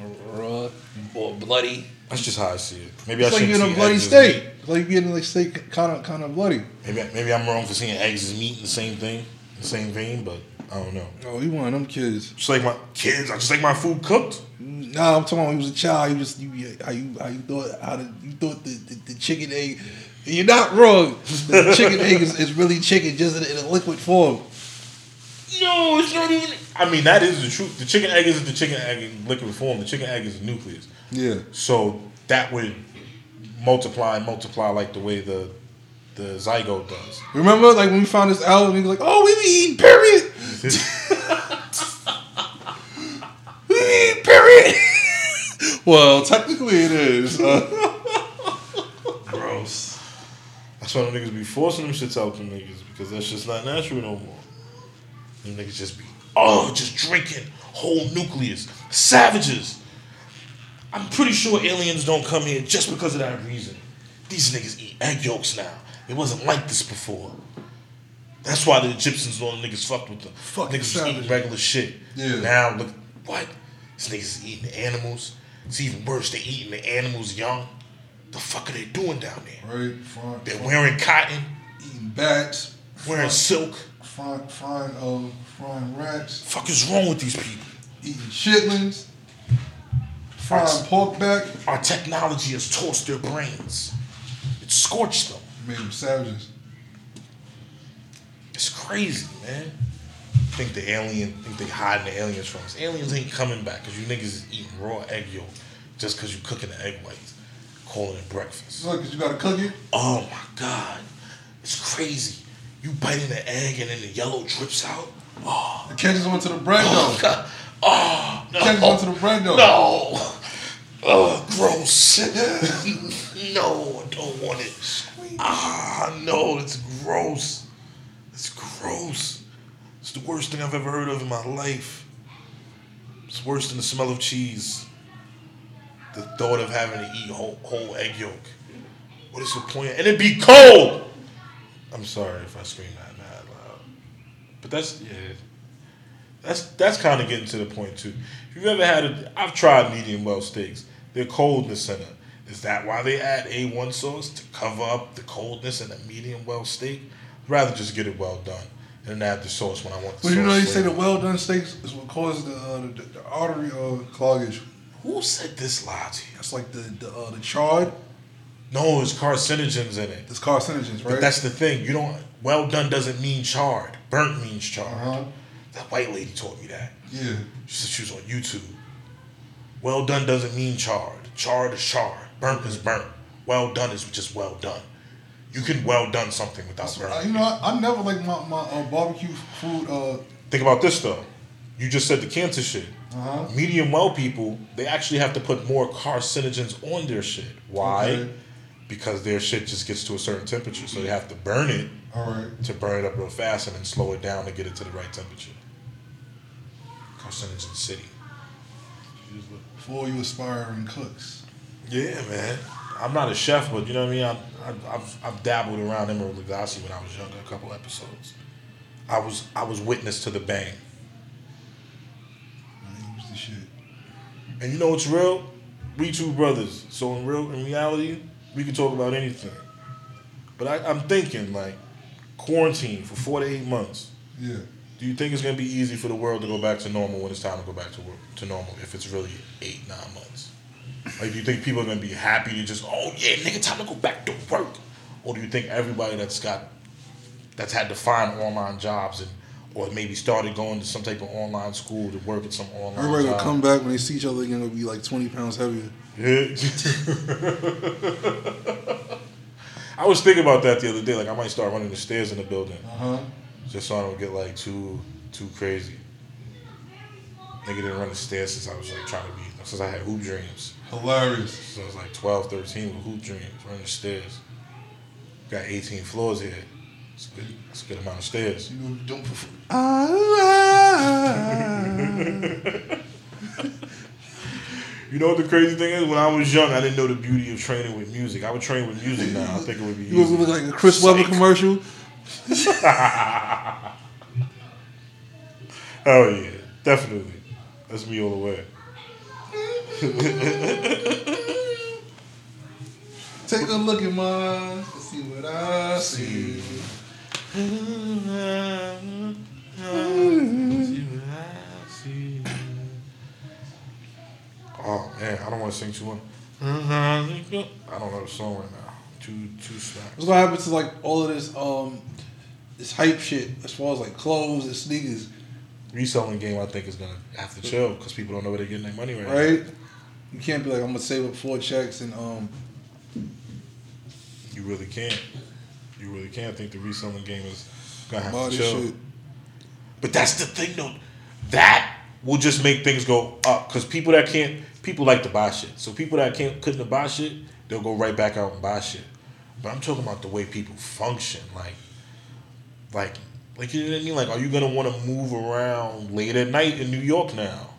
uh, raw or bloody. That's just how I see it. Maybe I It's like shouldn't getting a bloody eggs as steak. meat. It's like getting like steak, kind of, kind of bloody. Maybe maybe I'm wrong for seeing eggs as meat in the same thing, the same vein, but I don't know. Oh, he one of them kids. Just like my kids, I just like my food cooked. Nah, I'm talking. About when he was a child. You just you how you how you thought how the, you thought the, the, the chicken egg. You're not wrong. The chicken egg is, is really chicken, just in, in a liquid form. No, it's not even. I mean, that is the truth. The chicken egg isn't the chicken egg in liquid form. The chicken egg is a nucleus. Yeah. So that would multiply and multiply like the way the the zygote does. Remember, like when we found this out, and he was like, "Oh, we be eating period." we eating period. well, technically, it is. Uh, Gross. That's why them niggas be forcing them shits out to niggas because that's just not natural no more. Them niggas just be oh just drinking whole nucleus. Savages. I'm pretty sure aliens don't come here just because of that reason. These niggas eat egg yolks now. It wasn't like this before. That's why the Egyptians all the niggas fucked with them. Fuck niggas was eating regular shit. Yeah. Now look what? These niggas is eating animals. It's even worse, they eating the animals young. The fuck are they doing down there? right, fine. They're wearing cotton, Eating bats, wearing silk. frying, frying, uh, frying rats, Fuck is wrong with these people? eating chitlins, frying pork back. Our technology has tossed their brains. It scorched them. Made them savages. It's crazy, man. Think the alien, think they hiding the aliens from us. Aliens ain't coming back because you niggas is eating raw egg yolk just because you cooking the egg whites, calling it breakfast. Look, 'cause you gotta cook it. Oh my god, it's crazy. You bite in the egg and then the yellow drips out. Oh, It catches onto the bread oh though. God. oh no. Catches onto the bread though. No. Oh, gross. no, I don't want it. Ah, no, it's gross. It's gross. It's the worst thing I've ever heard of in my life. It's worse than the smell of cheese. The thought of having to eat whole, whole egg yolk. What is the point? And it'd be cold. I'm sorry if I scream that mad loud. But that's yeah. That's that's kind of getting to the point too. If you've ever had a, I've tried medium well steaks. They're cold in the center. Is that why they add A1 sauce to cover up the coldness in a medium well steak? I'd rather just get it well done and add the sauce when I want the But sauce. you know, they say the well done steaks is what causes the, uh, the, the artery uh, cloggage. Who said this lie to you? That's like the the, uh, the chard. No, it's carcinogens in it. It's carcinogens, right? But that's the thing. You don't. Well done doesn't mean charred. Burnt means charred. uh-huh. That white lady taught me that. Yeah. She said she was on YouTube. Well done doesn't mean charred. Charred is charred. Burnt is burnt. Well done is just well done. You can well done something without burning. you know, I, I never like my, my uh, barbecue food. Uh Think about this though. You just said the cancer shit. huh. Medium well people, they actually have to put more carcinogens on their shit. Why? Okay. Because their shit just gets to a certain temperature, so they have to burn it right. to burn it up real fast and then slow it down to get it to the right temperature. Carcinogen city. For you aspiring cooks. Yeah, man. I'm not a chef, but you know what I mean. I, I, I've I've dabbled around Emeril Lagasse when I was younger, a couple episodes. I was I was witness to the bang, Man, the shit. and you know what's real? We two brothers. So in real in reality, we can talk about anything. But I, I'm thinking like quarantine for four to eight months. Yeah. Do you think it's gonna be easy for the world to go back to normal when it's time to go back to work to normal? If it's really eight nine months, like do you think people are gonna be happy to just oh yeah nigga time to go back to work, or do you think everybody that's got that's had to find online jobs and or maybe started going to some type of online school to work at some online Everybody job? gonna come back when they see each other again. Gonna be like twenty pounds heavier. Yeah. I was thinking about that the other day. Like I might start running the stairs in the building. Uh huh. Just so I don't get like too too crazy. Nigga didn't run the stairs since I was like trying to be since I had hoop dreams. Hilarious. So I was like 12, 13 with hoop dreams, running the stairs. Got 18 floors here. It's a good, it's a good amount of stairs. You know, don't perform. You know what the crazy thing is? When I was young, I didn't know the beauty of training with music. I would train with music now. I think it would be You easy. look like a Chris Webber commercial. Oh yeah, definitely. That's me all the way. Take a look at mine. Let's see what I see. Oh man, I don't want to sing too much. I don't know the song right now. Too too smacks. What's gonna happen to like all of this um this hype shit as far as like clothes and sneakers, Reselling game, I think, is gonna have to chill because people don't know where they're getting their money right. now. You can't be like I'm gonna save up four checks and um You really can't. You really can't think the reselling game is gonna have to chill. shit. But that's the thing, though. That will just make things go up because people that can't, people like to buy shit. So people that can't couldn't buy shit, they'll go right back out and buy shit. But I'm talking about the way people function, like, like, like you know what I mean? Like, are you gonna want to move around late at night in New York now?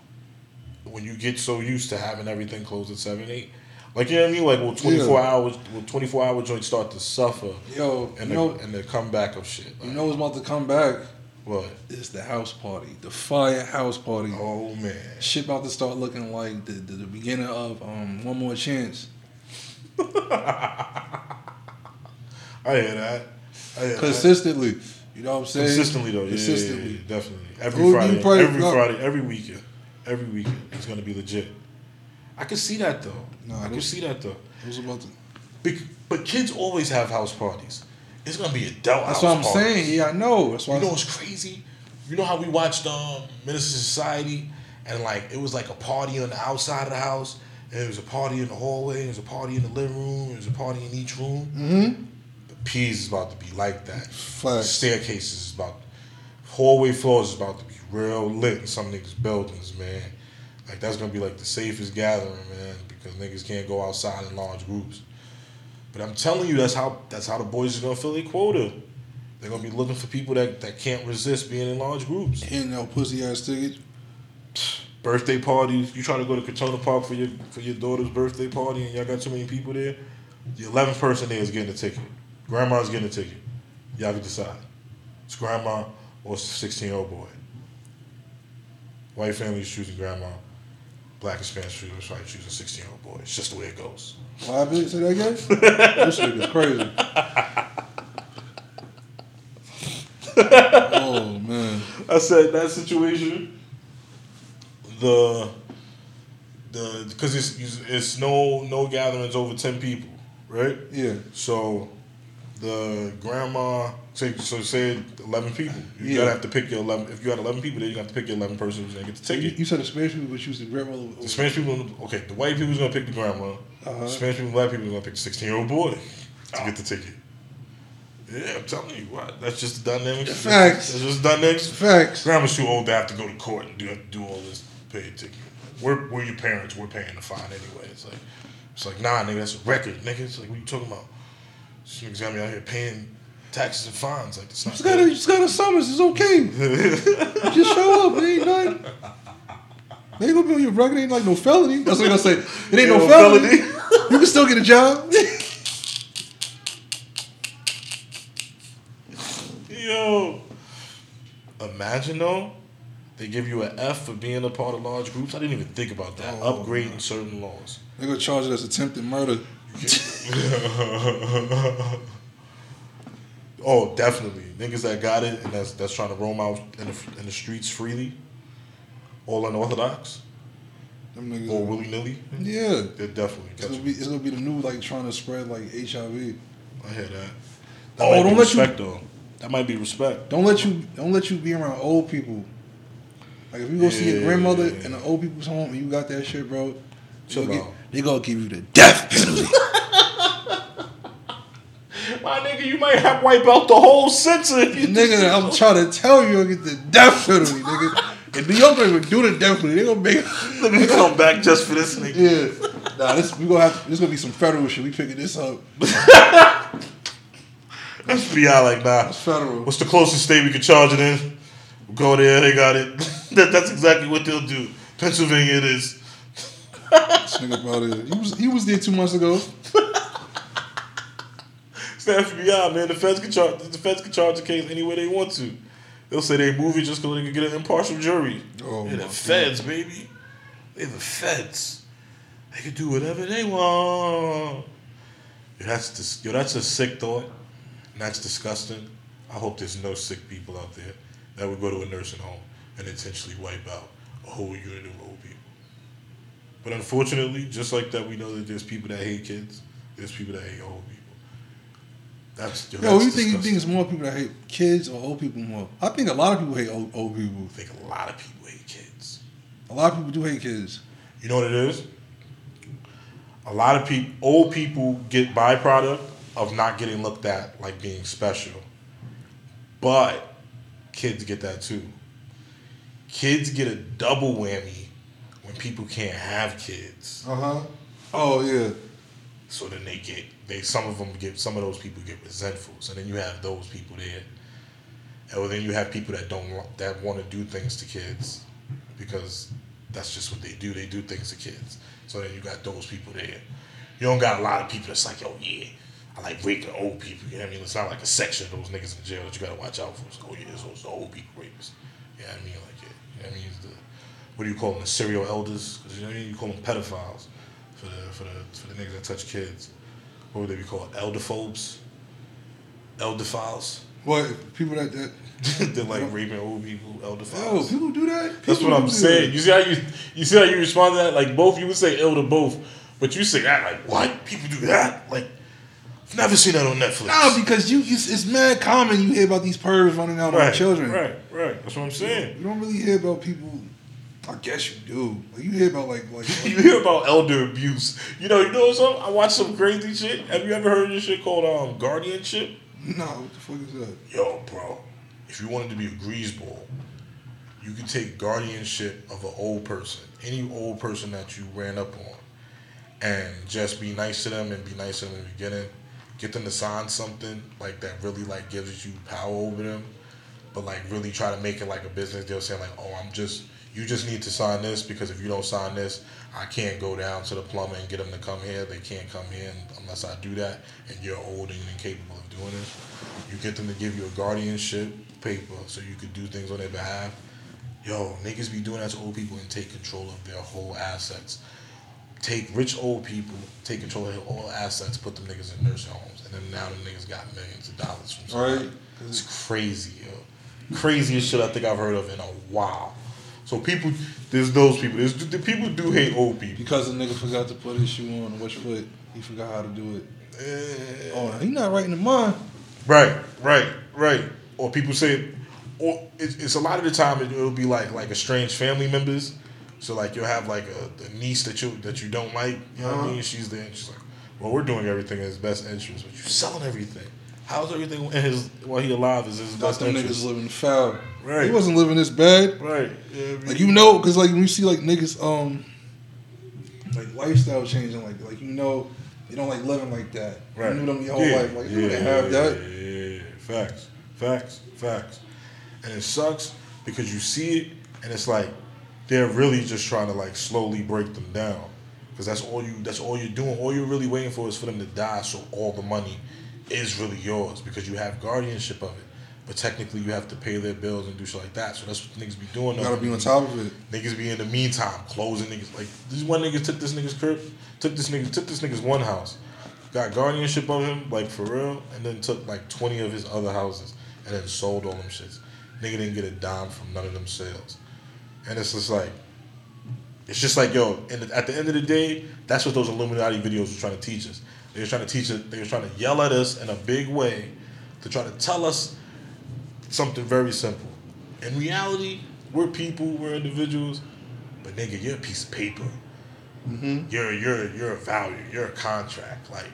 When you get so used to having everything closed at seven, eight. Like you know what I mean? Like will twenty four Yeah. hours will twenty four hour joints start to suffer Yo, and you the know and the comeback of shit. you Like, know what's about to come back? what? It's the house party. The fire house party. Oh man. Shit about to start looking like the, the, the beginning of um One More Chance. I hear that. I hear that. Consistently. You know what I'm saying? Consistently though, yeah, Consistently. yeah, yeah, definitely. Every Who Friday, every. Friday, every weekend, every weekend, it's gonna be legit. I can see that though. No, I can see that though. It was about to Bec- But kids always have house parties. It's gonna be adult That's house what I'm parties. saying. Yeah, I know. That's why You know what's crazy? You know how we watched um Menace II Society and like it was like a party on the outside of the house, and there was a party in the hallway, there was a party in the living room, there was a party in each room. Mm-hmm. The P's is about to be like that. Facts. Staircases is about hallway floors is about to be real lit in some niggas' buildings, man. Like that's gonna be like the safest gathering, man, because niggas can't go outside in large groups. But I'm telling you, that's how that's how the boys are gonna fill their quota. They're gonna be looking for people that, that can't resist being in large groups. And out pussy ass tickets. Birthday parties. You try to go to Crotona Park for your for your daughter's birthday party, and y'all got too many people there. The 11th person there is getting a ticket. Grandma's getting a ticket. Y'all can decide. It's grandma or 16 year old boy. White families choosing grandma. Black Hispanic students probably choosing 16 year old boy. It's just the way it goes. Why bitch? Say that again? this shit is crazy. oh man. I said that situation. The the because it's it's no no gatherings over ten people. right? Yeah. So the grandma, say, so say eleven people. You Yeah. gotta have to pick your eleven. If you had eleven people, then you got to pick your eleven person who's gonna get the ticket. you said the Spanish people would choose the grandmother. The Spanish people, okay, the white people's gonna pick the grandma. Uh-huh. The Spanish people, black people are gonna pick the sixteen year old boy to get the ticket. Yeah, I'm telling you, what? That's just the dynamics. Facts. That's just the dynamics. Facts. Grandma's too old to have to go to court and do have to do all this pay a ticket. We're we're your parents. We're paying the fine anyway. It's like it's like nah, nigga. That's a record, nigga. It's like what you talking about? This niggas got me out here paying taxes and fines. Like it's not. Just got a, just got a summons. It's okay. just show up. It ain't nothing. They ain't gonna be on your record. It ain't like no felony. That's what they gonna say. It ain't no, no felony. felony. you can still get a job. Yo, imagine though, they give you an F for being a part of large groups. I didn't even think about that. Oh, Upgrading certain laws. They're gonna charge it as attempted murder. oh, definitely. Niggas that got it and that's that's trying to roam out in the, in the streets freely, all unorthodox Them niggas. or willy nilly. yeah. They're definitely It's gonna, be, it's gonna be the new like trying to spread like HIV. I hear that. that Oh, might don't let you- respect though. That might be respect. Don't let you don't let you be around old people. Like if you go see your Yeah. grandmother in an old people's home and you got that shit, bro, they gonna, get, they gonna give you the death penalty. My nigga, you might have wipe out the whole if you- nigga, I'm trying to tell you, I'll get the death penalty, nigga. And New York don't even do the death penalty. They gonna make Nigga come back just for this nigga. yeah. Nah, this we gonna have this gonna be some federal shit. We picking this up. FBI like nah. It's federal. What's the closest state we could charge it in? Go there, they got it. that, that's exactly what they'll do. Pennsylvania it is. This nigga about it. He was he was there two months ago. It's the FBI, man. The feds can charge the feds can charge the case any way they want to. They'll say they move it just because they can get an impartial jury. Oh, They're the feds, baby. They're the feds. They can do whatever they want. Yo, that's dis- yo, that's a sick thought. And that's disgusting. I hope there's no sick people out there that would go to a nursing home and intentionally wipe out a whole unit of old people. But unfortunately, just like that, we know that there's people that hate kids. There's people that hate old people. That's yo, Yo, that's you think you think it's more people that hate kids or old people more? I think a lot of people hate old, old people. I think a lot of people hate kids. A lot of people do hate kids. You know what it is? A lot of people, old people, get byproduct of not getting looked at like being special, but kids get that too. Kids get a double whammy when people can't have kids. Uh huh. Oh yeah. So then they get they some of them get some of those people get resentful. So then you have those people there, and then you have people that don't wa- that want to do things to kids because that's just what they do. They do things to kids. So then you got those people there. You don't got a lot of people that's like, oh yeah, I like raping old people. You know what I mean? It's not like a section of those niggas in jail that you gotta watch out for. So, oh yeah, those the old people rapists. You know what I mean? Like yeah, you know what I mean? It's the what do you call them? The serial elders? 'Cause you know what I mean? You call them pedophiles for the for the for the niggas that touch kids. What would they be called? Elderphobes? Elderphiles? What people that that They're like raping old people, elderphiles. people do that. That's what I'm saying. that. You see how you you see how you respond to that? Like both you would say elder both, but you say that like what? People do that? Like I've never seen that on Netflix. Nah, because you, you it's mad common. You hear about these pervs running out right, on children. Right, right. That's what I'm saying. You don't really hear about people. I guess you do. Like you hear about like like. You hear about elder abuse. You know, you know something? I watch some crazy shit. Have you ever heard of this shit called um guardianship? nah, what the fuck is that? Yo, bro, if you wanted to be a greaseball, you could take guardianship of an old person, any old person that you ran up on, and just be nice to them and be nice to them in the beginning. Get them to sign something like that really like gives you power over them, but like really try to make it like a business deal, saying like, oh, I'm just you just need to sign this because if you don't sign this, I can't go down to the plumber and get them to come here. They can't come here unless I do that, and you're old and incapable of doing this. You get them to give you a guardianship paper so you could do things on their behalf. Yo, niggas be doing that to old people and take control of their whole assets. Take rich old people, take control of their whole assets, put them niggas in nursing homes, and then now the niggas got millions of dollars from somebody. Right. It's crazy, yo. Craziest shit I think I've heard of in a while. So people, there's those people. There's the people do hate old people. Because the nigga forgot to put his shoe on which foot, he forgot how to do it. Eh, Oh, he not right in the mind. Right, right, right. Or people say, or it's, it's a lot of the time it, will be like like estranged family members. So like you'll have like a, a niece that you that you don't like. You know what I Uh-huh. mean? She's there. And she's like, well, we're doing everything in his best interest, but you're selling everything. How's everything in his while he alive is his Got best them interest? niggas living foul. Right. He wasn't living this bad. Right. Yeah, I mean, Like you know, because like when you see like niggas, um, like lifestyle changing, like like you know, they don't like living like that. Right. You knew them your whole life. Like you wouldn't have yeah, that. Yeah, yeah, yeah. Facts, facts, facts. And it sucks because you see it and it's like they're really just trying to like slowly break them down. Because that's all you that's all you're doing. All you're really waiting for is for them to die so all the money is really yours because you have guardianship of it. But technically you have to pay their bills and do shit like that. So that's what niggas be doing. You gotta be on top of it. Niggas be in the meantime closing niggas. Like this one nigga took this nigga's crib, took this nigga took this nigga's one house, got guardianship of him like for real, and then took like twenty of his other houses and then sold all them shits. Nigga didn't get a dime from none of them sales, and it's just like, it's just like yo. And at the end of the day, that's what those Illuminati videos were trying to teach us. They were trying to teach it. They were trying to yell at us in a big way to try to tell us something very simple. In reality, we're people, we're individuals, but nigga, you're a piece of paper. Mm-hmm. You're you're you're a value. You're a contract. Like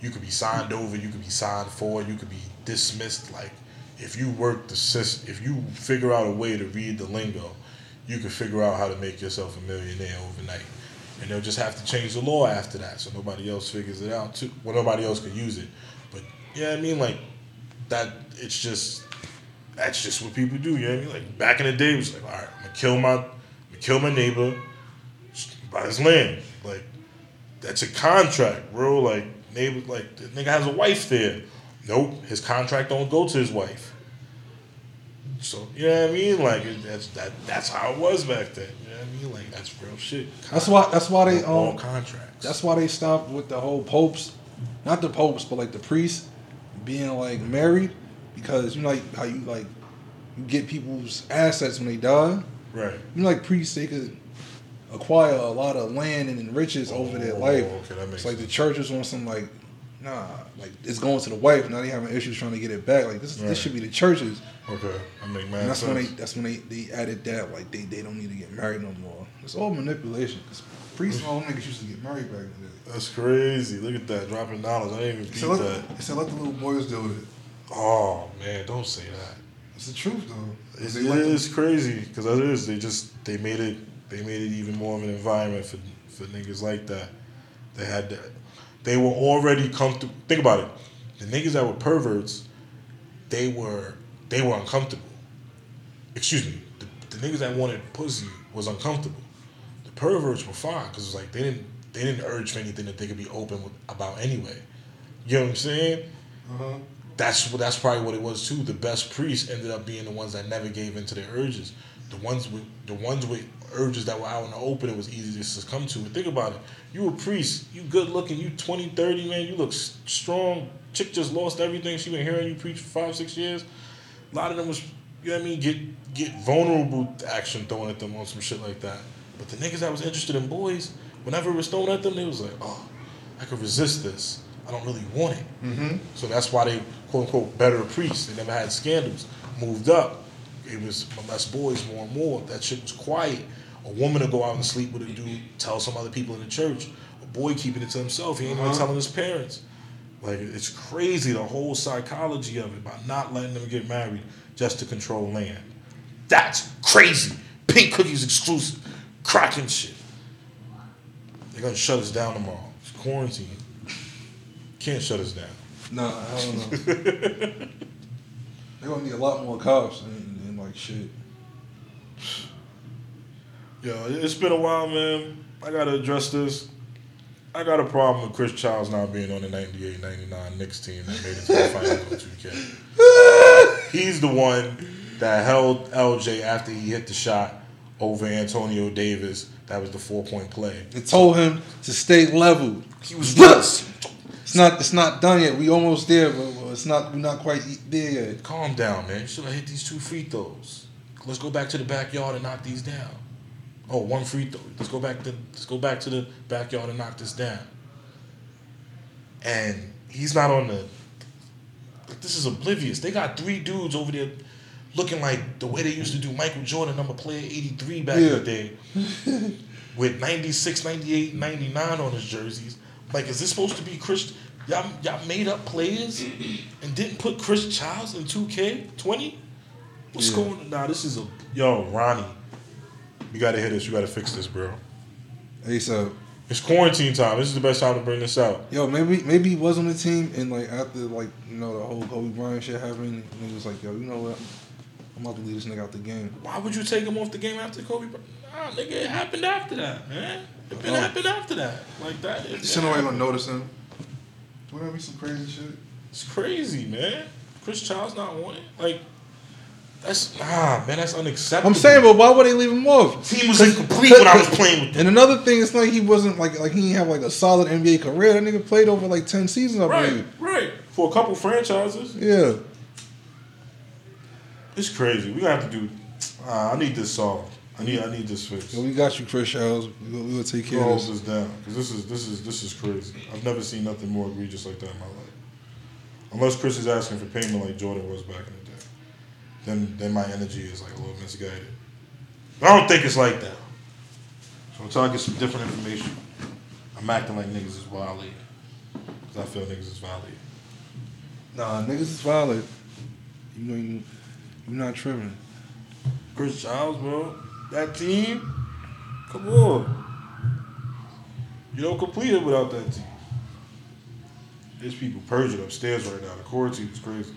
you could be signed over, you could be signed for, you could be dismissed. Like if you work the system, if you figure out a way to read the lingo, you can figure out how to make yourself a millionaire overnight. And they'll just have to change the law after that, so nobody else figures it out too. Well, nobody else can use it. But yeah, I mean, like that. It's just that's just what people do. You know what I mean? Like back in the day, it was like, all right, I'm gonna kill my, gonna kill my neighbor, buy his land. Like that's a contract, bro. Like neighbor, like the nigga has a wife there. Nope, his contract don't go to his wife. So you know what I mean? Like it- that's that. That's how it was back then. You know what I mean? Like that's real shit. That's why. That's why they all um. contracts. That's why they stopped with the whole popes, not the popes, but like the priests being like married, because you know like how you like you get people's assets when they die. right. You know like priests they could acquire a lot of land and riches over their Oh, life. okay, that makes it's like the sense. churches want some like. Nah, like it's going to the wife. Now they having issues trying to get it back. Like this, Right. this should be the churches. Okay, I make mad And that's sense. when they that's when they, they added that like they, they don't need to get married no more. It's all manipulation. Cause priests and all niggas used to get married back the day. That's crazy. Look at that dropping dollars. I didn't even beat said, let, that. let the little boys deal with it. Oh man, don't say that. It's the truth though. It's, They it let them- crazy because it is. They just they made it they made it even more of an environment for for niggas like that. They had that. They were already comfortable. Think about it. The niggas that were perverts, they were they were uncomfortable. Excuse me. The, the niggas that wanted pussy was uncomfortable. The perverts were fine because it's like they didn't they didn't urge for anything that they could be open with, about anyway. You know what I'm saying? Uh-huh. That's that's probably what it was too. The best priests ended up being the ones that never gave into their urges. The ones with the ones with urges that were out in the open, it was easy to succumb to. And think about it. You a priest, you good looking, you 20, 30, man, you look strong. Chick just lost everything. She been hearing you preach for five, six years. A lot of them was, you know what I mean, get get vulnerable to action thrown at them on some shit like that. But the niggas that was interested in boys, whenever it was thrown at them, they was like, oh, I could resist this. I don't really want it. Mm-hmm. So that's why they quote unquote better priests. They never had scandals. Moved up. It was less boys more and more. That shit was quiet. A woman to go out and sleep with a dude, tell some other people in the church. A boy keeping it to himself. He ain't even Uh-huh. telling his parents. Like it's crazy the whole psychology of it by not letting them get married just to control land. That's crazy. Pink cookies exclusive. Cracking shit. They're gonna shut us down tomorrow. It's quarantine. Can't shut us down. Nah, I don't know. They're gonna need a lot more cops and, and like shit. Yo, it's been a while, man. I gotta address this. I got a problem with Chris Childs not being on the 98 99 Knicks team that made it to the finals on 2K. He's the one that held LJ after he hit the shot over Antonio Davis. That was the four point play. They told him to stay level. He was nuts. It's not it's not done yet. We almost there, but it's not we're not quite there yet. Calm down, man. You should have hit these two free throws. Let's go back to the backyard and knock these down. Oh, one free throw. Let's go back to let's go back to the backyard and knock this down. And he's not on the. Like, this is oblivious. They got three dudes over there looking like the way they used to do Michael Jordan, number player 83 back in the day, with 96, 98, 99 on his jerseys. Like, is this supposed to be Chris? Y'all, y'all made up players and didn't put Chris Childs in 2K20? What's Yeah. going on? Nah, this is a. Yo, Ronnie, you gotta hit this. You gotta fix this, bro. ASAP. It's quarantine time. This is the best time to bring this out. Yo, maybe maybe he was on the team and like after like you know the whole Kobe Bryant shit happened, and he was like, yo, you know what? I'm about to leave this nigga out the game. Why would you take him off the game after Kobe? Bryant? Nah, nigga, it happened after that, man. It been Oh. happened after that. Like that. It, Shit, nobody gonna notice him. Wouldn't that be some crazy shit? It's crazy, man. Chris Child's not wanted. Like, that's nah, man. That's unacceptable. I'm saying, but why would they leave him off? team was incomplete when I was playing with them. And another thing, it's like he wasn't like like he didn't have like a solid NBA career. That nigga played over like ten seasons, I Right, believe. right. For a couple franchises, Yeah. it's crazy. We gonna have to do. Uh, I need this solved. I need. I need this fixed. Yo, we got you, Chris Childs. We gonna, we gonna take care We'll of hold this. this down because this is this is this is crazy. I've never seen nothing more egregious like that in my life. Unless Chris is asking for payment like Jordan was back in the day, then then my energy is like a little misguided. But I don't think it's like that. So until I get some different information, I'm acting like niggas is violated because I feel niggas is violated. Nah, niggas is violent. You know you you not tripping. Chris Childs, bro, that team, come on. You don't complete it without that team. There's people purging upstairs right now. The quarantine is crazy.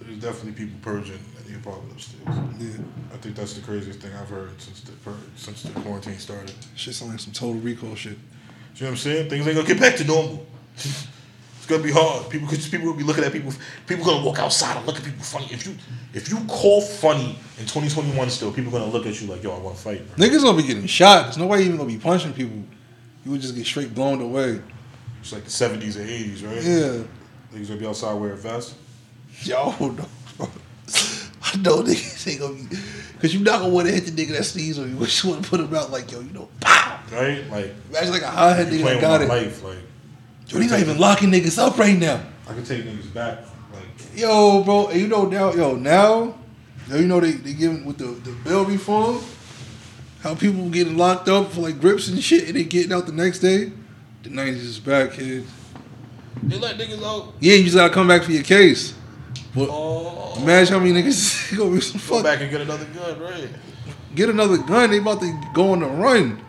There's definitely people purging in the apartment upstairs. Yeah. I think that's the craziest thing I've heard since the since the quarantine started. Shit sound like some total recall shit. You know what I'm saying? Things ain't gonna get back to normal. gonna be hard. People could people will be looking at people. People gonna walk outside and look at people funny. If you if you call funny in 2021 still, people gonna look at you like, yo, I want to fight. Bro. Niggas gonna be getting shot. There's nobody even gonna be punching people. You would just get straight blown away. It's like the 70s and 80s, right? Yeah. Niggas gonna be outside wearing vests. Yo, no. I know niggas ain't gonna be. Cause you not gonna wanna hit the nigga that sneezes on you. You just wanna put him out like, yo, you know, pow. Right? Like Imagine like a hot head nigga that got it. life. Like Yo, he's not even locking niggas up right now. I can take niggas back. Like Yo, bro, and you know now, yo, now, yo, you know they they giving with the the bill reform, how people getting locked up for like grips and shit, and they getting out the next day. The nineties is back, kid. they let niggas out. Yeah, you just gotta come back for your case. But Oh, imagine how many niggas gonna be some go back and get another gun, right? Get another gun. They about to go on the run.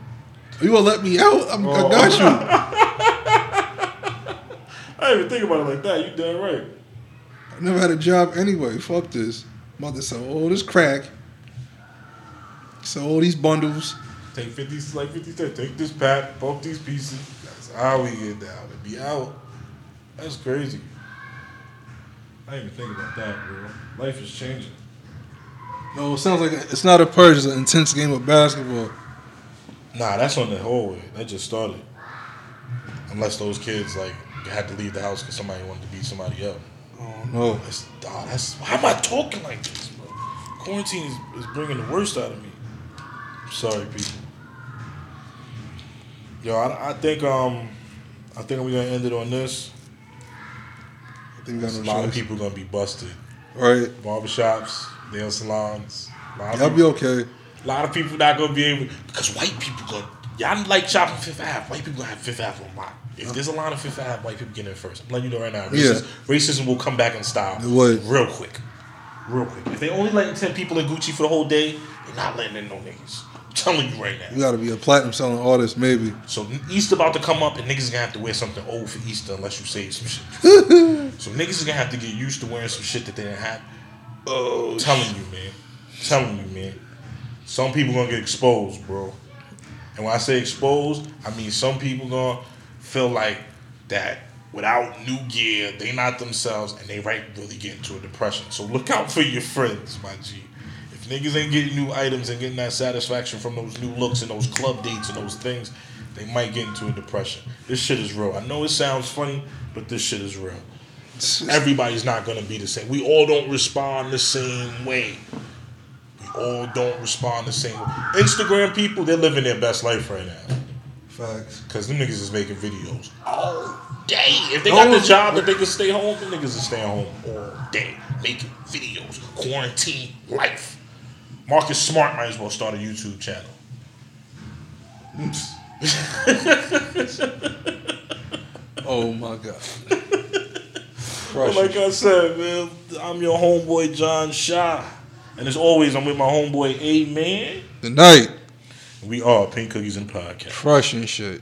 You gonna let me out? I'm, Oh. I got you. I didn't even think about it like that. You done right. I never had a job anyway. Fuck this. I'm sell all this crack. Sell all these bundles. Take 50, like 50 cents. Take this pack, both these pieces. That's how we get down. and be out. That's crazy. I didn't even think about that, bro. Life is changing. No, it sounds like it's not a purge. It's an intense game of basketball. Nah, that's on the hallway. That just started. Unless those kids like had to leave the house because somebody wanted to beat somebody up. Oh no. That's, oh, that's why am I talking like this, bro? Quarantine is, is bringing the worst out of me. I'm sorry, people. Yo, I, I think um, I think we're gonna end it on this. I think we got a lot of people gonna be busted. Right. Barbershops, nail salons. A lot, of Y'all be okay. a lot of people not gonna be able because white people gonna y'all like shopping Fifth Ave. White people have Fifth Ave on lock. If there's a line of Fifth Ave, white people get in first. I'm letting you know right now. Racism, racism will come back in style. It would. real quick, real quick. If they only letting ten people in Gucci for the whole day, they're not letting in no niggas. I'm telling you right now. You gotta be a platinum selling artist, maybe. So Easter about to come up, and niggas gonna have to wear something old for Easter unless you save some shit. so niggas is gonna have to get used to wearing some shit that they didn't have. Oh, telling you, man. telling you, man. Some people gonna get exposed, bro. And when I say exposed, I mean some people gonna feel like that without new gear, they not themselves, and they right really get into a depression. So look out for your friends, my G. If niggas ain't getting new items and getting that satisfaction from those new looks and those club dates and those things, they might get into a depression. This shit is real. I know it sounds funny, but this shit is real. Everybody's not gonna be the same. We all don't respond the same way. All don't respond the same way. Instagram people, they're living their best life right now. Facts. Cause them niggas is making videos all day. If they got the job that they can stay home, them niggas is staying home all day making videos. Quarantine life. Marcus Smart might as well start a YouTube channel. Oh my god. But like I said, man, I'm your homeboy John Shaw. And as always, I'm with my homeboy A Man. Good night. We are Pink Cookies and Podcast. Crushing shit.